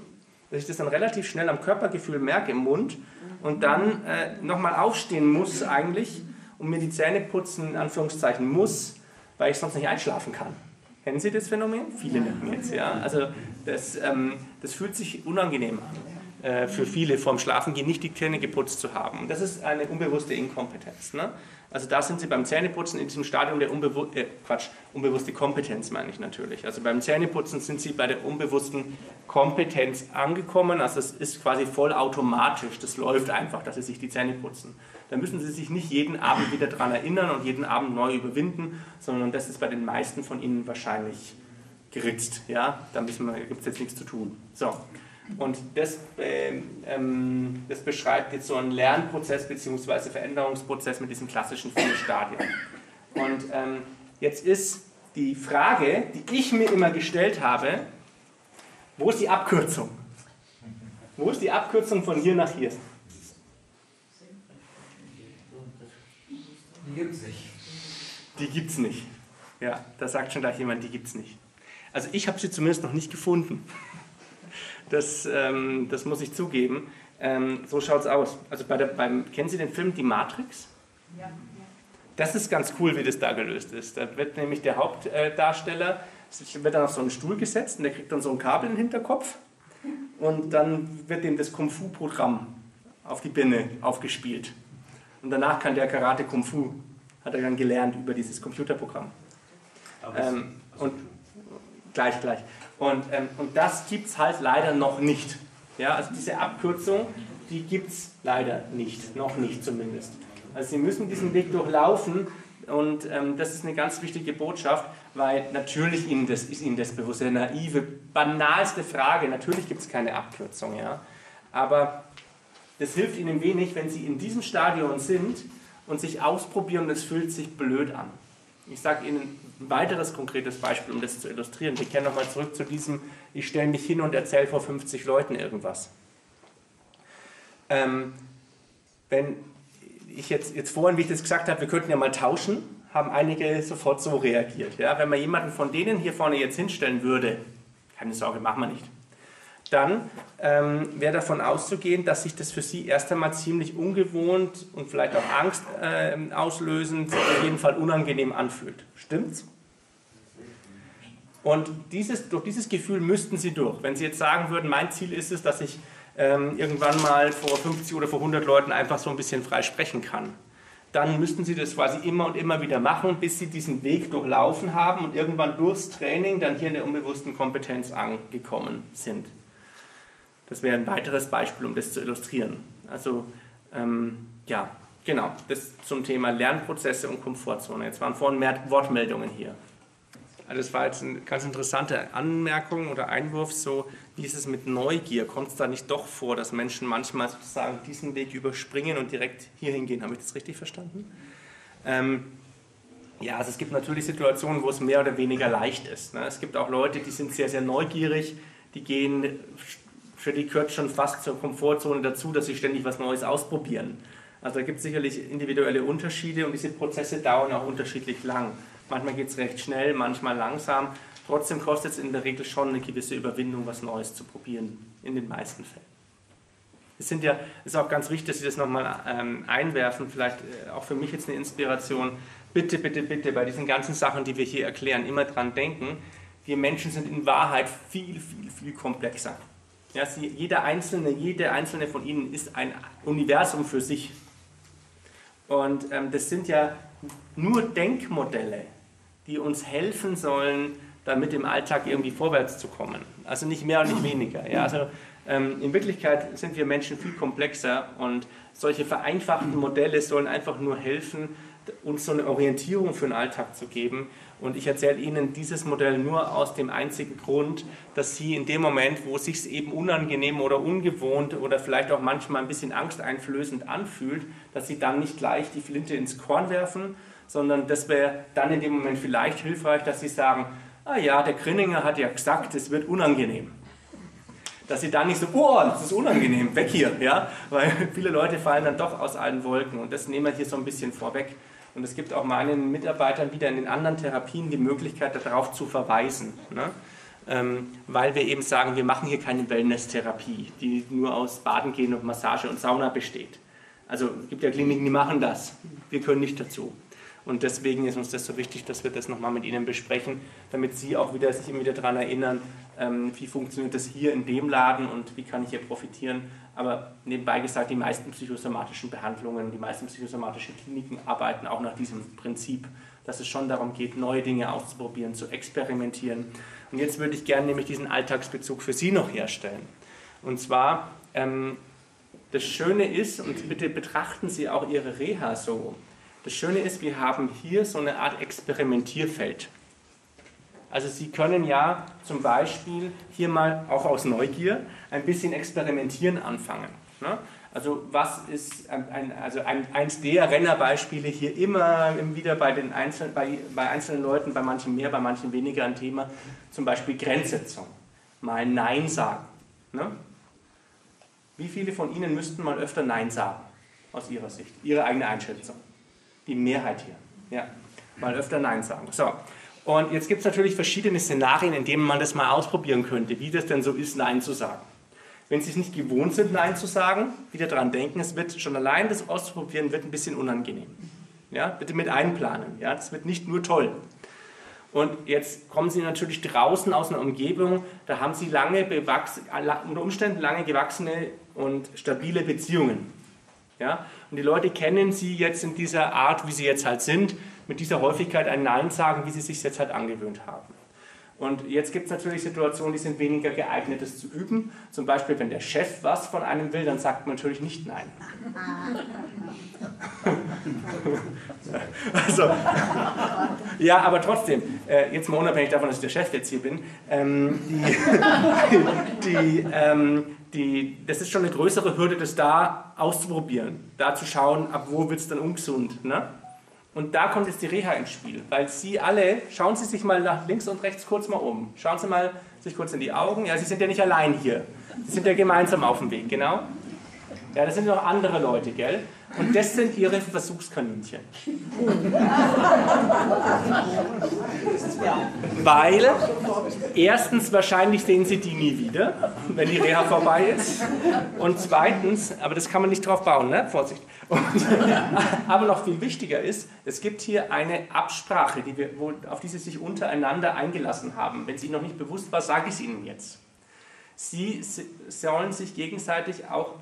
dass ich das dann relativ schnell am Körpergefühl merke im Mund und dann äh, nochmal aufstehen muss eigentlich und mir die Zähne putzen, in Anführungszeichen muss, weil ich sonst nicht einschlafen kann. Kennen Sie das Phänomen? Viele merken jetzt, ja. Also das, ähm, das fühlt sich unangenehm an äh, für viele vorm Schlafengehen nicht die Zähne geputzt zu haben. Das ist eine unbewusste Inkompetenz. Ne? Also da sind Sie beim Zähneputzen in diesem Stadium der unbewu äh, Quatsch, unbewusste Kompetenz meine ich natürlich. Also beim Zähneputzen sind Sie bei der unbewussten Kompetenz angekommen. Also es ist quasi vollautomatisch. Das läuft einfach, dass Sie sich die Zähne putzen. Da müssen Sie sich nicht jeden Abend wieder daran erinnern und jeden Abend neu überwinden, sondern das ist bei den meisten von Ihnen wahrscheinlich geritzt. Ja, da gibt es jetzt nichts zu tun. So. Und das, ähm, das beschreibt jetzt so einen Lernprozess bzw. Veränderungsprozess mit diesen klassischen vier Stadien. Und ähm, jetzt ist die Frage, die ich mir immer gestellt habe, wo ist die Abkürzung? Wo ist die Abkürzung von hier nach hier? Die gibt es nicht. Die gibt es nicht. Ja, da sagt schon gleich jemand, die gibt es nicht. Also ich habe sie zumindest noch nicht gefunden. Das, ähm, das muss ich zugeben. Ähm, so schaut es aus. Also bei der, beim, kennen Sie den Film Die Matrix? Ja. Das ist ganz cool, wie das da gelöst ist. Da wird nämlich der Hauptdarsteller, wird dann auf so einen Stuhl gesetzt und der kriegt dann so ein Kabel in den Hinterkopf und dann wird ihm das Kung-Fu-Programm auf die Birne aufgespielt. Und danach kann der Karate Kung-Fu, hat er dann gelernt über dieses Computerprogramm. Ähm, und gleich, gleich. Und, ähm, und das gibt es halt leider noch nicht. Ja, also diese Abkürzung, die gibt es leider nicht, noch nicht zumindest. Also Sie müssen diesen Weg durchlaufen und ähm, das ist eine ganz wichtige Botschaft, weil natürlich Ihnen das, ist Ihnen das bewusst, eine naive, banalste Frage, natürlich gibt es keine Abkürzung, ja. aber das hilft Ihnen wenig, wenn Sie in diesem Stadion sind und sich ausprobieren es fühlt sich blöd an. Ich sage Ihnen ein weiteres konkretes Beispiel, um das zu illustrieren. Wir kehren nochmal zurück zu diesem, ich stelle mich hin und erzähle vor 50 Leuten irgendwas. Ähm, wenn ich jetzt, jetzt vorhin, wie ich das gesagt habe, wir könnten ja mal tauschen, haben einige sofort so reagiert. Ja? Wenn man jemanden von denen hier vorne jetzt hinstellen würde, keine Sorge, machen wir nicht, dann ähm, wäre davon auszugehen, dass sich das für Sie erst einmal ziemlich ungewohnt und vielleicht auch Angst äh, auslösend, auf jeden Fall unangenehm anfühlt. Stimmt's? Und dieses, durch dieses Gefühl müssten Sie durch. Wenn Sie jetzt sagen würden, mein Ziel ist es, dass ich ähm, irgendwann mal vor 50 oder vor 100 Leuten einfach so ein bisschen frei sprechen kann, dann müssten Sie das quasi immer und immer wieder machen, bis Sie diesen Weg durchlaufen haben und irgendwann durchs Training dann hier in der unbewussten Kompetenz angekommen sind. Das wäre ein weiteres Beispiel, um das zu illustrieren. Also ähm, ja, genau, das zum Thema Lernprozesse und Komfortzone. Jetzt waren vorhin mehr Wortmeldungen hier. Also das war jetzt eine ganz interessante Anmerkung oder Einwurf, so wie ist es mit Neugier? Kommt es da nicht doch vor, dass Menschen manchmal sozusagen diesen Weg überspringen und direkt hier hingehen? Habe ich das richtig verstanden? Ähm, ja, also es gibt natürlich Situationen, wo es mehr oder weniger leicht ist. Ne? Es gibt auch Leute, die sind sehr, sehr neugierig, die gehen für die gehört schon fast zur Komfortzone dazu, dass sie ständig was Neues ausprobieren. Also da gibt es sicherlich individuelle Unterschiede und diese Prozesse dauern auch unterschiedlich lang. Manchmal geht es recht schnell, manchmal langsam. Trotzdem kostet es in der Regel schon eine gewisse Überwindung, was Neues zu probieren, in den meisten Fällen. Es sind ja, ist auch ganz wichtig, dass Sie das nochmal ähm, einwerfen, vielleicht äh, auch für mich jetzt eine Inspiration. Bitte, bitte, bitte bei diesen ganzen Sachen, die wir hier erklären, immer dran denken, wir Menschen sind in Wahrheit viel, viel, viel komplexer. Ja, sie, jeder Einzelne, jede Einzelne von ihnen ist ein Universum für sich. Und ähm, das sind ja nur Denkmodelle, die uns helfen sollen, damit im Alltag irgendwie vorwärts zu kommen. Also nicht mehr und nicht weniger. Ja, also ähm, in Wirklichkeit sind wir Menschen viel komplexer und solche vereinfachten Modelle sollen einfach nur helfen, uns so eine Orientierung für den Alltag zu geben. Und ich erzähle Ihnen dieses Modell nur aus dem einzigen Grund, dass Sie in dem Moment, wo es sich eben unangenehm oder ungewohnt oder vielleicht auch manchmal ein bisschen angsteinflößend anfühlt, dass Sie dann nicht gleich die Flinte ins Korn werfen, sondern das wäre dann in dem Moment vielleicht hilfreich, dass Sie sagen, ah ja, der Grinninger hat ja gesagt, es wird unangenehm dass sie dann nicht so, oh, das ist unangenehm, weg hier, ja, weil viele Leute fallen dann doch aus allen Wolken und das nehmen wir hier so ein bisschen vorweg. Und es gibt auch meinen Mitarbeitern wieder in den anderen Therapien die Möglichkeit, darauf zu verweisen. Ne? Ähm, weil wir eben sagen, wir machen hier keine Wellness-Therapie, die nur aus Baden gehen und Massage und Sauna besteht. Also es gibt ja Kliniken, die machen das. Wir können nicht dazu. Und deswegen ist uns das so wichtig, dass wir das nochmal mit Ihnen besprechen, damit Sie auch wieder sich immer wieder daran erinnern, ähm, wie funktioniert das hier in dem Laden und wie kann ich hier profitieren. Aber nebenbei gesagt, die meisten psychosomatischen Behandlungen, die meisten psychosomatischen Kliniken arbeiten auch nach diesem Prinzip, dass es schon darum geht, neue Dinge auszuprobieren, zu experimentieren. Und jetzt würde ich gerne nämlich diesen Alltagsbezug für Sie noch herstellen. Und zwar, ähm, das Schöne ist, und bitte betrachten Sie auch Ihre Reha so, das Schöne ist, wir haben hier so eine Art Experimentierfeld. Also Sie können ja zum Beispiel hier mal auch aus Neugier ein bisschen experimentieren anfangen. Ne? Also was ist ein, also ein, eins der Rennerbeispiele hier immer wieder bei, den Einzel bei, bei einzelnen Leuten, bei manchen mehr, bei manchen weniger ein Thema, zum Beispiel Grenzsetzung. Mal Nein sagen. Ne? Wie viele von Ihnen müssten mal öfter Nein sagen, aus Ihrer Sicht, Ihre eigene Einschätzung? Die Mehrheit hier. Ja, mal öfter Nein sagen. So, und jetzt gibt es natürlich verschiedene Szenarien, in denen man das mal ausprobieren könnte, wie das denn so ist, Nein zu sagen. Wenn Sie es nicht gewohnt sind, Nein zu sagen, wieder daran denken, es wird schon allein das auszuprobieren, wird ein bisschen unangenehm. Ja, bitte mit einplanen. Ja, das wird nicht nur toll. Und jetzt kommen Sie natürlich draußen aus einer Umgebung, da haben Sie lange unter Umständen lange gewachsene und stabile Beziehungen. Ja? Und die Leute kennen sie jetzt in dieser Art, wie sie jetzt halt sind, mit dieser Häufigkeit ein Nein sagen, wie sie sich jetzt halt angewöhnt haben. Und jetzt gibt es natürlich Situationen, die sind weniger geeignet, das zu üben. Zum Beispiel, wenn der Chef was von einem will, dann sagt man natürlich nicht Nein. also, ja, aber trotzdem, äh, jetzt mal unabhängig davon, dass ich der Chef jetzt hier bin, ähm, die, die, ähm, die, das ist schon eine größere Hürde, das da auszuprobieren, da zu schauen, ab wo wird es dann ungesund. Ne? Und da kommt jetzt die Reha ins Spiel, weil Sie alle, schauen Sie sich mal nach links und rechts kurz mal um. Schauen Sie mal sich kurz in die Augen. Ja, Sie sind ja nicht allein hier. Sie sind ja gemeinsam auf dem Weg, genau. Ja, das sind noch andere Leute, gell? Und das sind ihre Versuchskaninchen. Weil erstens wahrscheinlich sehen sie die nie wieder, wenn die Reha vorbei ist. Und zweitens, aber das kann man nicht drauf bauen, ne? Vorsicht. Und, aber noch viel wichtiger ist, es gibt hier eine Absprache, die wir, wo, auf die sie sich untereinander eingelassen haben. Wenn sie noch nicht bewusst war, sage ich es Ihnen jetzt. Sie sollen sich gegenseitig auch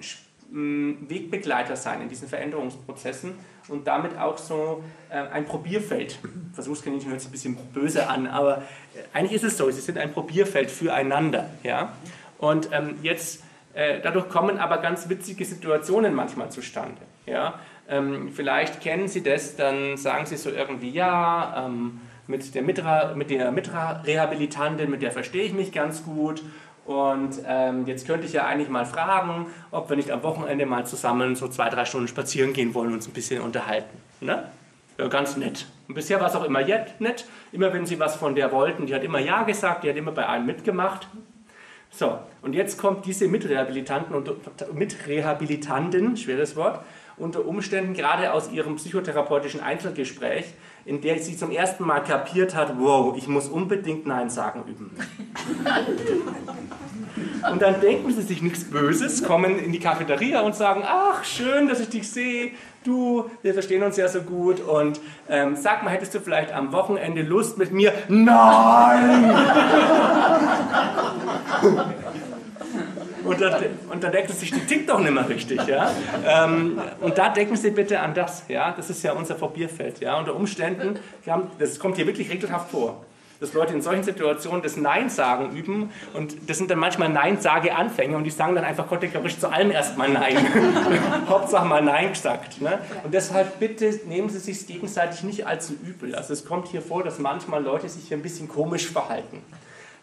Wegbegleiter sein in diesen Veränderungsprozessen und damit auch so äh, ein Probierfeld. Versuchskaninchen hört sich ein bisschen böse an, aber äh, eigentlich ist es so, sie sind ein Probierfeld füreinander. Ja? Und ähm, jetzt, äh, dadurch kommen aber ganz witzige Situationen manchmal zustande. Ja? Ähm, vielleicht kennen Sie das, dann sagen Sie so irgendwie, ja, ähm, mit der Mitra, mit der Mitra-Rehabilitantin, mit der verstehe ich mich ganz gut und ähm, jetzt könnte ich ja eigentlich mal fragen, ob wir nicht am Wochenende mal zusammen so zwei, drei Stunden spazieren gehen wollen und uns ein bisschen unterhalten. Ne? Ja, ganz nett. Und bisher war es auch immer nett. Immer wenn sie was von der wollten, die hat immer Ja gesagt, die hat immer bei allem mitgemacht. So, und jetzt kommt diese Mitrehabilitanten und Mitrehabilitantin, schweres Wort, unter Umständen gerade aus ihrem psychotherapeutischen Einzelgespräch, in der sie zum ersten Mal kapiert hat, wow, ich muss unbedingt Nein sagen üben. Und dann denken sie sich nichts Böses, kommen in die Cafeteria und sagen, ach, schön, dass ich dich sehe, du, wir verstehen uns ja so gut und ähm, sag mal, hättest du vielleicht am Wochenende Lust mit mir? Nein! Und, da, denken sie sich, die tickt doch nicht mehr richtig. Ja? Ähm, und da denken Sie bitte an das. Ja? Das ist ja unser Probierfeld. Ja? Unter Umständen, haben, das kommt hier wirklich regelhaft vor. dass Leute in solchen Situationen das Nein-Sagen üben und das sind dann manchmal Nein-Sage-Anfänger und die sagen dann einfach kategorisch zu allem erstmal Nein. Hauptsache mal Nein gesagt. Ne? Und deshalb bitte nehmen Sie sich gegenseitig nicht allzu übel. Also es kommt hier vor, dass manchmal Leute sich hier ein bisschen komisch verhalten.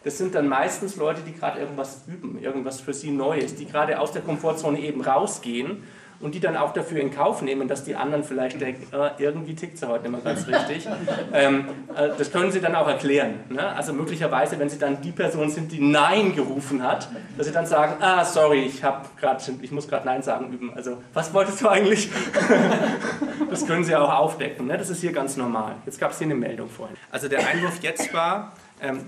Das sind dann meistens Leute, die gerade irgendwas üben, irgendwas für sie Neues, die gerade aus der Komfortzone eben rausgehen und die dann auch dafür in Kauf nehmen, dass die anderen vielleicht denken, äh, irgendwie tickt sie heute nicht mehr ganz richtig. ähm, äh, das können sie dann auch erklären. Ne? Also möglicherweise, wenn sie dann die Person sind, die Nein gerufen hat, dass sie dann sagen, ah, sorry, ich, grad, ich muss gerade Nein sagen üben. Also, was wolltest du eigentlich? das können sie auch aufdecken. Ne? Das ist hier ganz normal. Jetzt gab es hier eine Meldung vorhin. Also der Einwurf jetzt war,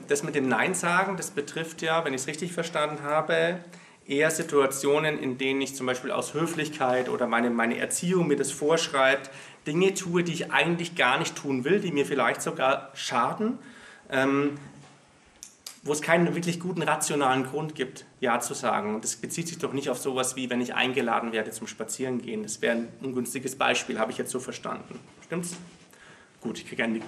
das mit dem Nein sagen, das betrifft ja, wenn ich es richtig verstanden habe, eher Situationen, in denen ich zum Beispiel aus Höflichkeit oder meine, meine Erziehung mir das vorschreibt, Dinge tue, die ich eigentlich gar nicht tun will, die mir vielleicht sogar schaden, ähm, wo es keinen wirklich guten rationalen Grund gibt, Ja zu sagen. Das bezieht sich doch nicht auf sowas wie, wenn ich eingeladen werde zum Spazierengehen. Das wäre ein ungünstiges Beispiel, habe ich jetzt so verstanden. Stimmt's? Gut, ich kriege einen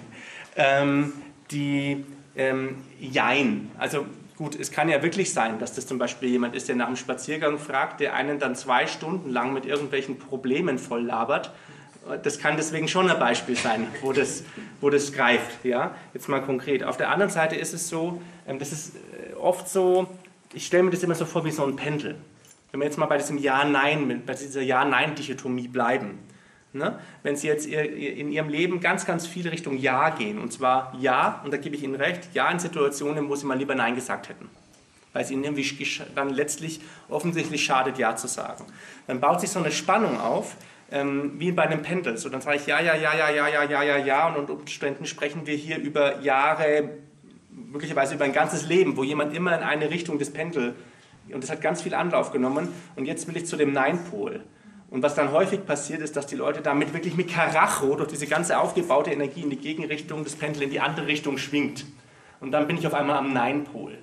ähm, Die ähm, Jein. Also Gut, es kann ja wirklich sein, dass das zum Beispiel jemand ist, der nach dem Spaziergang fragt, der einen dann zwei Stunden lang mit irgendwelchen Problemen voll labert. Das kann deswegen schon ein Beispiel sein, wo das, wo das greift. Ja? Jetzt mal konkret. Auf der anderen Seite ist es so, ähm, das ist äh, oft so, ich stelle mir das immer so vor wie so ein Pendel. Wenn wir jetzt mal bei diesem Ja-Nein, bei dieser Ja-Nein-Dichotomie bleiben. Ne? Wenn Sie jetzt in Ihrem Leben ganz, ganz viel Richtung Ja gehen, und zwar Ja, und da gebe ich Ihnen recht, Ja in Situationen, wo Sie mal lieber Nein gesagt hätten, weil es Ihnen irgendwie dann letztlich offensichtlich schadet, Ja zu sagen. Dann baut sich so eine Spannung auf, ähm, wie bei einem Pendel. So, dann sage ich Ja, ja, ja, ja, ja, ja, ja, ja, ja, und unter Umständen sprechen wir hier über Jahre, möglicherweise über ein ganzes Leben, wo jemand immer in eine Richtung des Pendel, und das hat ganz viel Anlauf genommen, und jetzt will ich zu dem Nein-Pol. Und was dann häufig passiert, ist, dass die Leute damit wirklich mit Karacho durch diese ganze aufgebaute Energie in die Gegenrichtung des Pendel in die andere Richtung schwingt. Und dann bin ich auf einmal am Nein-Pol.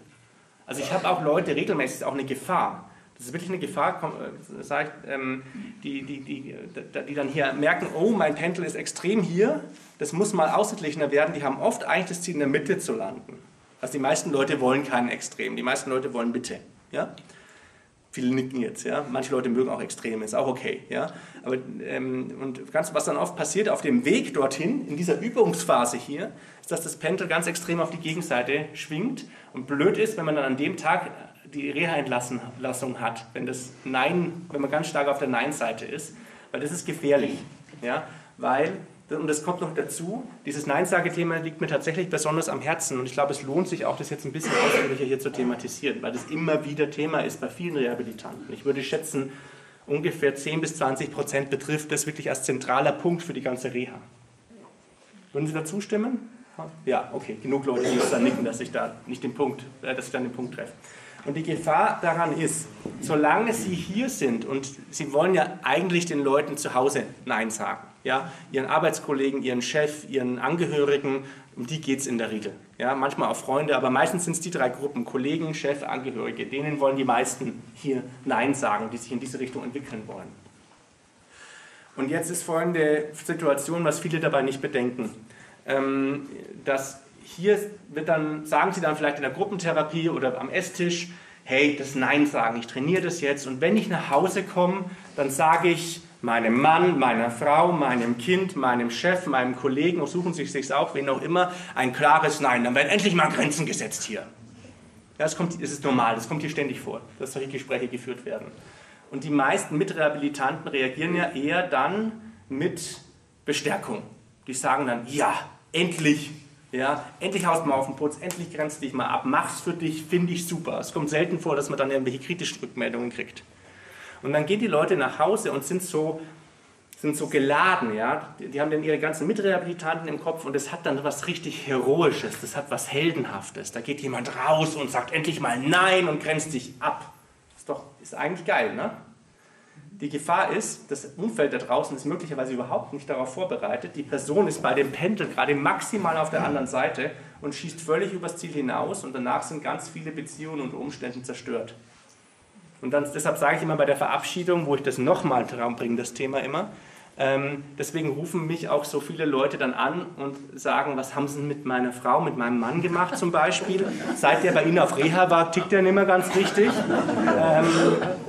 Also ich habe auch Leute, regelmäßig ist auch eine Gefahr. Das ist wirklich eine Gefahr, äh, ähm, die, die, die, die dann hier merken, oh, mein Pendel ist extrem hier, das muss mal ausgeglichener werden. Die haben oft eigentlich das Ziel, in der Mitte zu landen. Also die meisten Leute wollen keinen Extrem, die meisten Leute wollen Mitte. Ja? Viele nicken jetzt, ja. Manche Leute mögen auch Extreme, ist auch okay, ja. Aber ähm, und ganz, was dann oft passiert auf dem Weg dorthin, in dieser Übungsphase hier, ist, dass das Pendel ganz extrem auf die Gegenseite schwingt. Und blöd ist, wenn man dann an dem Tag die Reha-Entlassung hat, wenn das Nein, wenn man ganz stark auf der Nein-Seite ist, weil das ist gefährlich, ja. Weil und das kommt noch dazu, dieses Nein-Sage-Thema liegt mir tatsächlich besonders am Herzen und ich glaube, es lohnt sich auch, das jetzt ein bisschen ausführlicher hier zu thematisieren, weil das immer wieder Thema ist bei vielen Rehabilitanten. Ich würde schätzen, ungefähr 10 bis 20 Prozent betrifft das wirklich als zentraler Punkt für die ganze Reha. Würden Sie da zustimmen? Ja, okay, genug Leute, die uns dann nicken, dass ich da nicht den Punkt, äh, dass ich dann den Punkt treffe. Und die Gefahr daran ist, solange Sie hier sind und Sie wollen ja eigentlich den Leuten zu Hause Nein sagen, ja, Ihren Arbeitskollegen, Ihren Chef, Ihren Angehörigen, um die geht es in der Regel. Ja, manchmal auch Freunde, aber meistens sind es die drei Gruppen, Kollegen, Chef, Angehörige, denen wollen die meisten hier Nein sagen, die sich in diese Richtung entwickeln wollen. Und jetzt ist folgende Situation, was viele dabei nicht bedenken. Ähm, dass hier wird dann, sagen sie dann vielleicht in der Gruppentherapie oder am Esstisch, hey, das Nein sagen, ich trainiere das jetzt und wenn ich nach Hause komme, dann sage ich meinem Mann, meiner Frau, meinem Kind, meinem Chef, meinem Kollegen, suchen Sie sich auch, wen auch immer, ein klares Nein. Dann werden endlich mal Grenzen gesetzt hier. Ja, das, kommt, das ist normal, das kommt hier ständig vor, dass solche Gespräche geführt werden. Und die meisten Mitrehabilitanten reagieren ja eher dann mit Bestärkung. Die sagen dann, ja, endlich ja, endlich haust mal auf den Putz, endlich grenzt dich mal ab, mach's für dich, finde ich super. Es kommt selten vor, dass man dann irgendwelche kritischen Rückmeldungen kriegt. Und dann gehen die Leute nach Hause und sind so, sind so geladen, ja. Die haben dann ihre ganzen Mitrehabilitanten im Kopf und es hat dann was richtig Heroisches, das hat was Heldenhaftes. Da geht jemand raus und sagt endlich mal Nein und grenzt dich ab. Ist doch, ist eigentlich geil, ne? Die Gefahr ist, das Umfeld da draußen ist möglicherweise überhaupt nicht darauf vorbereitet. Die Person ist bei dem Pendel gerade maximal auf der anderen Seite und schießt völlig übers Ziel hinaus und danach sind ganz viele Beziehungen und Umstände zerstört. Und dann, deshalb sage ich immer bei der Verabschiedung, wo ich das nochmal bringe, das Thema immer, Ähm, deswegen rufen mich auch so viele Leute dann an und sagen, was haben sie mit meiner Frau, mit meinem Mann gemacht zum Beispiel? Seit der bei Ihnen auf Reha war, tickt er nicht mehr ganz richtig. Ähm,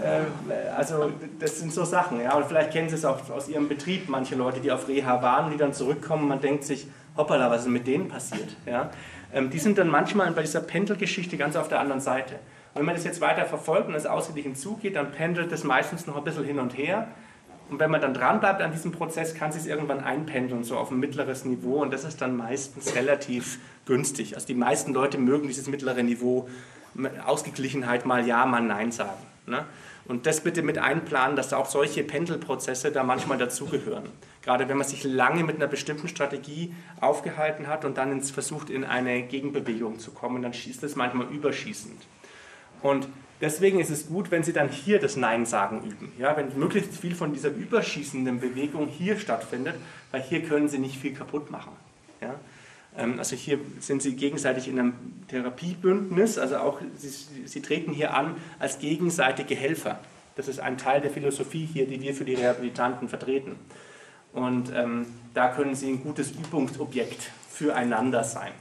äh, also das sind so Sachen. Ja. Und vielleicht kennen Sie es auch aus Ihrem Betrieb, manche Leute, die auf Reha waren, die dann zurückkommen. Man denkt sich, hoppala, was ist mit denen passiert? Ja. Ähm, die sind dann manchmal bei dieser Pendelgeschichte ganz auf der anderen Seite. Und wenn man das jetzt weiter verfolgt und es ausgeglichen zugeht, dann pendelt das meistens noch ein bisschen hin und her. Und wenn man dann dran bleibt an diesem Prozess, kann sich es irgendwann einpendeln, so auf ein mittleres Niveau. Und das ist dann meistens relativ günstig. Also die meisten Leute mögen dieses mittlere Niveau, Ausgeglichenheit mal Ja, mal Nein sagen. Ne? Und das bitte mit einplanen, dass auch solche Pendelprozesse da manchmal dazugehören. Gerade wenn man sich lange mit einer bestimmten Strategie aufgehalten hat und dann versucht, in eine Gegenbewegung zu kommen, dann schießt es manchmal überschießend. Und Deswegen ist es gut, wenn Sie dann hier das Nein sagen üben. Ja, wenn möglichst viel von dieser überschießenden Bewegung hier stattfindet, weil hier können Sie nicht viel kaputt machen. Ja? Ähm, also hier sind Sie gegenseitig in einem Therapiebündnis, also auch Sie, Sie treten hier an als gegenseitige Helfer. Das ist ein Teil der Philosophie hier, die wir für die Rehabilitanten vertreten. Und ähm, da können Sie ein gutes Übungsobjekt füreinander sein.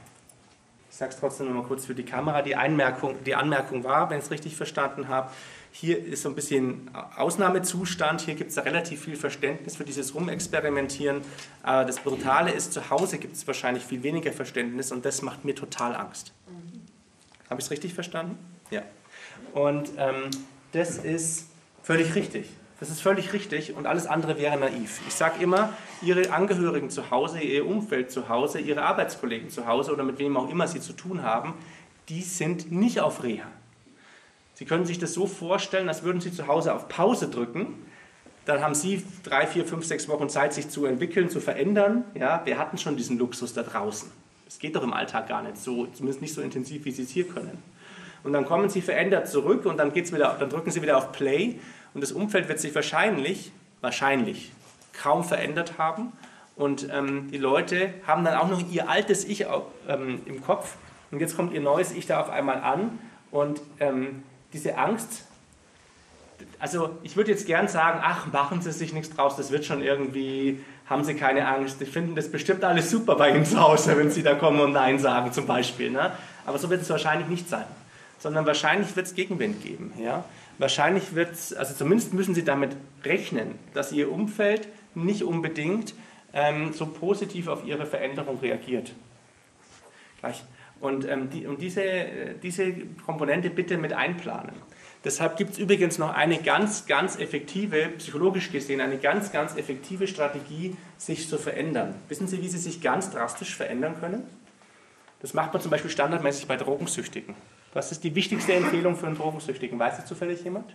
Ich sage es trotzdem noch mal kurz für die Kamera. Die, Einmerkung, die Anmerkung war, wenn ich es richtig verstanden habe, hier ist so ein bisschen Ausnahmezustand. Hier gibt es relativ viel Verständnis für dieses Rumexperimentieren. Aber das Brutale ist, zu Hause gibt es wahrscheinlich viel weniger Verständnis und das macht mir total Angst. Habe ich es richtig verstanden? Ja. Und ähm, das ist völlig richtig. Das ist völlig richtig und alles andere wäre naiv. Ich sage immer, Ihre Angehörigen zu Hause, Ihr Umfeld zu Hause, Ihre Arbeitskollegen zu Hause oder mit wem auch immer Sie zu tun haben, die sind nicht auf Reha. Sie können sich das so vorstellen, als würden Sie zu Hause auf Pause drücken. Dann haben Sie drei, vier, fünf, sechs Wochen Zeit, sich zu entwickeln, zu verändern. Ja, wir hatten schon diesen Luxus da draußen. Es geht doch im Alltag gar nicht so, zumindest nicht so intensiv, wie Sie es hier können. Und dann kommen Sie verändert zurück und dann, geht's wieder, dann drücken Sie wieder auf Play und das Umfeld wird sich wahrscheinlich, wahrscheinlich kaum verändert haben. Und ähm, die Leute haben dann auch noch ihr altes Ich ähm, im Kopf. Und jetzt kommt ihr neues Ich da auf einmal an. Und ähm, diese Angst, also ich würde jetzt gern sagen, ach, machen Sie sich nichts draus, das wird schon irgendwie, haben Sie keine Angst. Ich finde das bestimmt alles super bei Ihnen zu Hause, wenn Sie da kommen und Nein sagen zum Beispiel. Ne? Aber so wird es wahrscheinlich nicht sein. Sondern wahrscheinlich wird es Gegenwind geben. Ja? Wahrscheinlich wird es, also zumindest müssen Sie damit rechnen, dass Ihr Umfeld nicht unbedingt ähm, so positiv auf Ihre Veränderung reagiert. Gleich. Und, ähm, die, und diese, äh, diese Komponente bitte mit einplanen. Deshalb gibt es übrigens noch eine ganz, ganz effektive, psychologisch gesehen, eine ganz, ganz effektive Strategie, sich zu verändern. Wissen Sie, wie Sie sich ganz drastisch verändern können? Das macht man zum Beispiel standardmäßig bei Drogensüchtigen. Was ist die wichtigste Empfehlung für einen Drogensüchtigen? Weiß das zufällig jemand?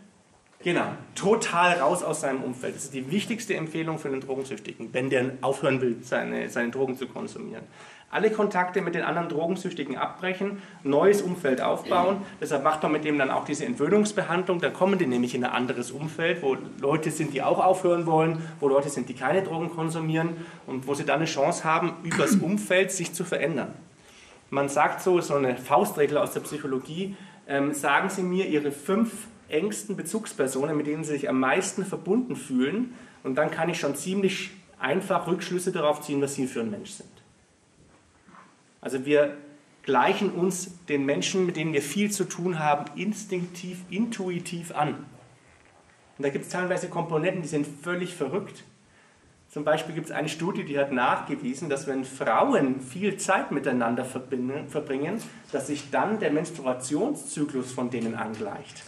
Genau, total raus aus seinem Umfeld. Das ist die wichtigste Empfehlung für einen Drogensüchtigen, wenn der aufhören will, seine, seine Drogen zu konsumieren. Alle Kontakte mit den anderen Drogensüchtigen abbrechen, neues Umfeld aufbauen. Deshalb macht man mit dem dann auch diese Entwöhnungsbehandlung. Dann kommen die nämlich in ein anderes Umfeld, wo Leute sind, die auch aufhören wollen, wo Leute sind, die keine Drogen konsumieren und wo sie dann eine Chance haben, übers Umfeld sich zu verändern. Man sagt so, so eine Faustregel aus der Psychologie, ähm, sagen Sie mir Ihre fünf engsten Bezugspersonen, mit denen Sie sich am meisten verbunden fühlen, und dann kann ich schon ziemlich einfach Rückschlüsse darauf ziehen, was Sie für ein Mensch sind. Also wir gleichen uns den Menschen, mit denen wir viel zu tun haben, instinktiv, intuitiv an. Und da gibt es teilweise Komponenten, die sind völlig verrückt. Zum Beispiel gibt es eine Studie, die hat nachgewiesen, dass wenn Frauen viel Zeit miteinander verbringen, dass sich dann der Menstruationszyklus von denen angleicht.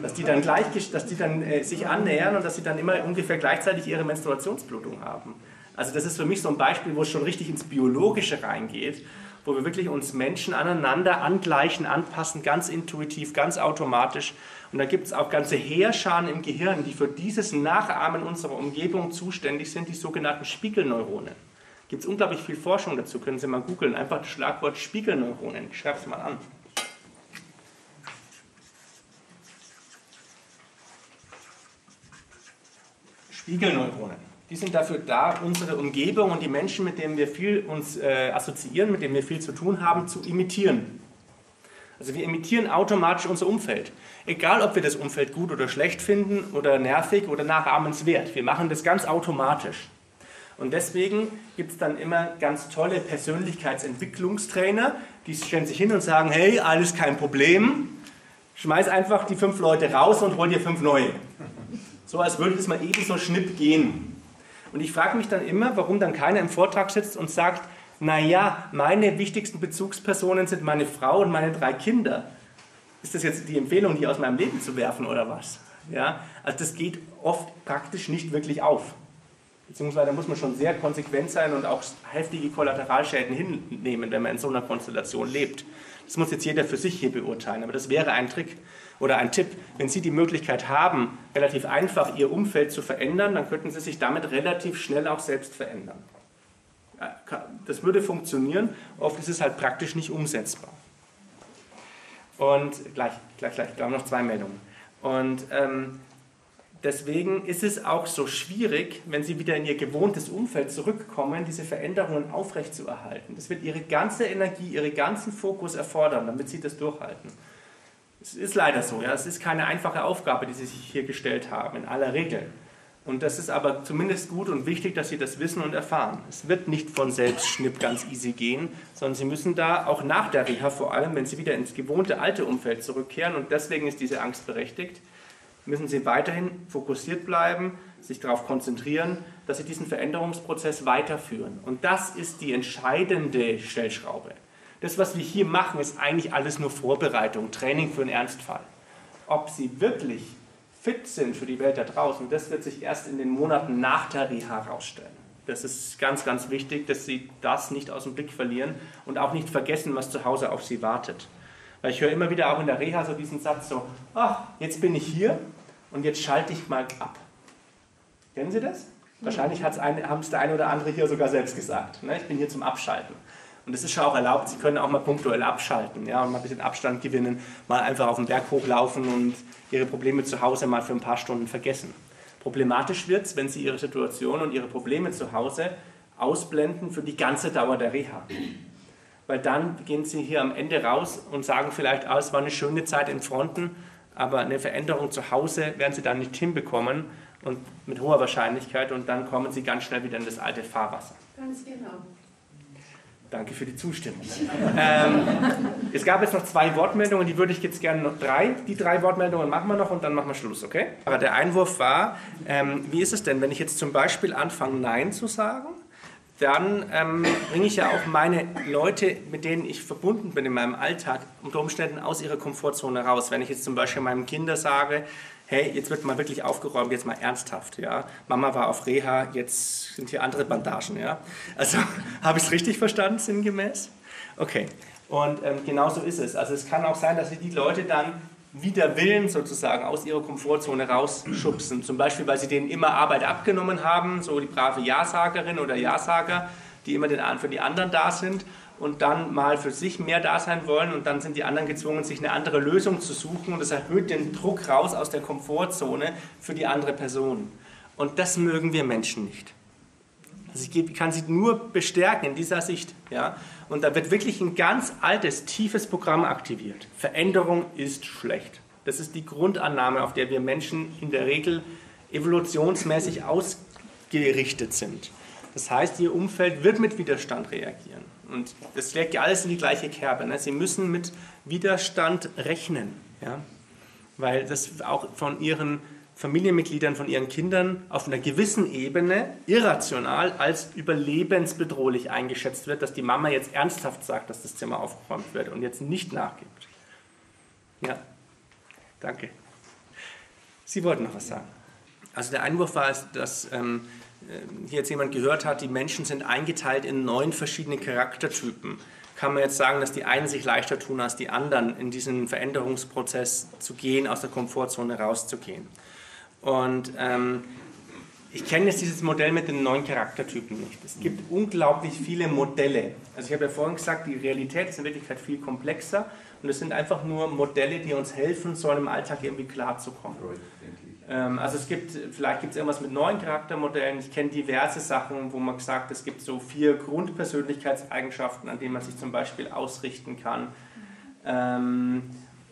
Dass die dann, gleich, dass die dann äh, sich annähern und dass sie dann immer ungefähr gleichzeitig ihre Menstruationsblutung haben. Also das ist für mich so ein Beispiel, wo es schon richtig ins Biologische reingeht wo wir wirklich uns Menschen aneinander angleichen, anpassen, ganz intuitiv, ganz automatisch. Und da gibt es auch ganze Heerscharen im Gehirn, die für dieses Nachahmen unserer Umgebung zuständig sind, die sogenannten Spiegelneuronen. Gibt es unglaublich viel Forschung dazu, können Sie mal googeln, einfach das Schlagwort Spiegelneuronen, ich schreibe es mal an. Spiegelneuronen. Die sind dafür da, unsere Umgebung und die Menschen, mit denen wir viel uns äh, assoziieren, mit denen wir viel zu tun haben, zu imitieren. Also wir imitieren automatisch unser Umfeld. Egal, ob wir das Umfeld gut oder schlecht finden oder nervig oder nachahmenswert. Wir machen das ganz automatisch. Und deswegen gibt es dann immer ganz tolle Persönlichkeitsentwicklungstrainer, die stellen sich hin und sagen, hey, alles kein Problem, schmeiß einfach die fünf Leute raus und hol dir fünf neue. So als würde das mal eben so schnipp gehen. Und ich frage mich dann immer, warum dann keiner im Vortrag sitzt und sagt, naja, meine wichtigsten Bezugspersonen sind meine Frau und meine drei Kinder. Ist das jetzt die Empfehlung, die aus meinem Leben zu werfen oder was? Ja, also das geht oft praktisch nicht wirklich auf. Beziehungsweise muss man schon sehr konsequent sein und auch heftige Kollateralschäden hinnehmen, wenn man in so einer Konstellation lebt. Das muss jetzt jeder für sich hier beurteilen, aber das wäre ein Trick oder ein Tipp. Wenn Sie die Möglichkeit haben, relativ einfach Ihr Umfeld zu verändern, dann könnten Sie sich damit relativ schnell auch selbst verändern. Das würde funktionieren, oft ist es halt praktisch nicht umsetzbar. Und gleich, gleich, gleich, wir haben noch zwei Meldungen. Und ähm, deswegen ist es auch so schwierig, wenn Sie wieder in Ihr gewohntes Umfeld zurückkommen, diese Veränderungen aufrechtzuerhalten. Das wird Ihre ganze Energie, Ihren ganzen Fokus erfordern, damit Sie das durchhalten. Es ist leider so, ja. Es ist keine einfache Aufgabe, die Sie sich hier gestellt haben, in aller Regel. Und das ist aber zumindest gut und wichtig, dass Sie das wissen und erfahren. Es wird nicht von selbst schnipp ganz easy gehen, sondern Sie müssen da auch nach der Reha, vor allem wenn Sie wieder ins gewohnte alte Umfeld zurückkehren, und deswegen ist diese Angst berechtigt, müssen Sie weiterhin fokussiert bleiben, sich darauf konzentrieren, dass Sie diesen Veränderungsprozess weiterführen. Und das ist die entscheidende Stellschraube. Das, was wir hier machen, ist eigentlich alles nur Vorbereitung, Training für einen Ernstfall. Ob Sie wirklich fit sind für die Welt da draußen, das wird sich erst in den Monaten nach der Reha herausstellen. Das ist ganz, ganz wichtig, dass Sie das nicht aus dem Blick verlieren und auch nicht vergessen, was zu Hause auf Sie wartet. Weil ich höre immer wieder auch in der Reha so diesen Satz so, ach, jetzt bin ich hier und jetzt schalte ich mal ab. Kennen Sie das? Wahrscheinlich haben es der eine oder andere hier sogar selbst gesagt. Ne? Ich bin hier zum Abschalten. Und das ist schon auch erlaubt. Sie können auch mal punktuell abschalten ja, und mal ein bisschen Abstand gewinnen, mal einfach auf den Berg hochlaufen und ihre Probleme zu Hause mal für ein paar Stunden vergessen. Problematisch wird es, wenn Sie Ihre Situation und Ihre Probleme zu Hause ausblenden für die ganze Dauer der Reha. Weil dann gehen Sie hier am Ende raus und sagen vielleicht, ah, es war eine schöne Zeit in Fronten, aber eine Veränderung zu Hause werden Sie dann nicht hinbekommen und mit hoher Wahrscheinlichkeit und dann kommen Sie ganz schnell wieder in das alte Fahrwasser. Ganz genau. Danke für die Zustimmung. ähm, es gab jetzt noch zwei Wortmeldungen, die würde ich jetzt gerne noch drei. Die drei Wortmeldungen machen wir noch und dann machen wir Schluss, okay? Aber der Einwurf war, ähm, wie ist es denn, wenn ich jetzt zum Beispiel anfange, Nein zu sagen? Dann ähm, bringe ich ja auch meine Leute, mit denen ich verbunden bin in meinem Alltag, unter Umständen aus ihrer Komfortzone raus. Wenn ich jetzt zum Beispiel meinem Kinder sage, hey, jetzt wird mal wirklich aufgeräumt, jetzt mal ernsthaft, ja. Mama war auf Reha, jetzt sind hier andere Bandagen, ja. Also, habe ich es richtig verstanden, sinngemäß? Okay, und ähm, genau so ist es. Also es kann auch sein, dass sie die Leute dann wider Willen sozusagen aus ihrer Komfortzone rausschubsen. Zum Beispiel, weil sie denen immer Arbeit abgenommen haben, so die brave Ja-Sagerin oder Ja-Sager, die immer für die anderen da sind und dann mal für sich mehr da sein wollen und dann sind die anderen gezwungen, sich eine andere Lösung zu suchen und das erhöht den Druck raus aus der Komfortzone für die andere Person. Und das mögen wir Menschen nicht. Also ich kann sie nur bestärken in dieser Sicht. Ja? Und da wird wirklich ein ganz altes, tiefes Programm aktiviert. Veränderung ist schlecht. Das ist die Grundannahme, auf der wir Menschen in der Regel evolutionsmäßig ausgerichtet sind. Das heißt, ihr Umfeld wird mit Widerstand reagieren. Und das schlägt ja alles in die gleiche Kerbe. Ne? Sie müssen mit Widerstand rechnen. Ja? Weil das auch von ihren Familienmitgliedern, von ihren Kindern auf einer gewissen Ebene irrational als überlebensbedrohlich eingeschätzt wird, dass die Mama jetzt ernsthaft sagt, dass das Zimmer aufgeräumt wird und jetzt nicht nachgibt. Ja, danke. Sie wollten noch was sagen. Also der Einwurf war, dass ähm, äh, hier jetzt jemand gehört hat, die Menschen sind eingeteilt in neun verschiedene Charaktertypen. Kann man jetzt sagen, dass die einen sich leichter tun als die anderen, in diesen Veränderungsprozess zu gehen, aus der Komfortzone rauszugehen. Und ähm, ich kenne jetzt dieses Modell mit den neun Charaktertypen nicht. Es gibt unglaublich viele Modelle. Also ich habe ja vorhin gesagt, die Realität ist in Wirklichkeit viel komplexer und es sind einfach nur Modelle, die uns helfen, so einem Alltag irgendwie klarzukommen. Ähm, also es gibt, vielleicht gibt es irgendwas mit neuen Charaktermodellen. Ich kenne diverse Sachen, wo man sagt, es gibt so vier Grundpersönlichkeitseigenschaften, an denen man sich zum Beispiel ausrichten kann. Ähm,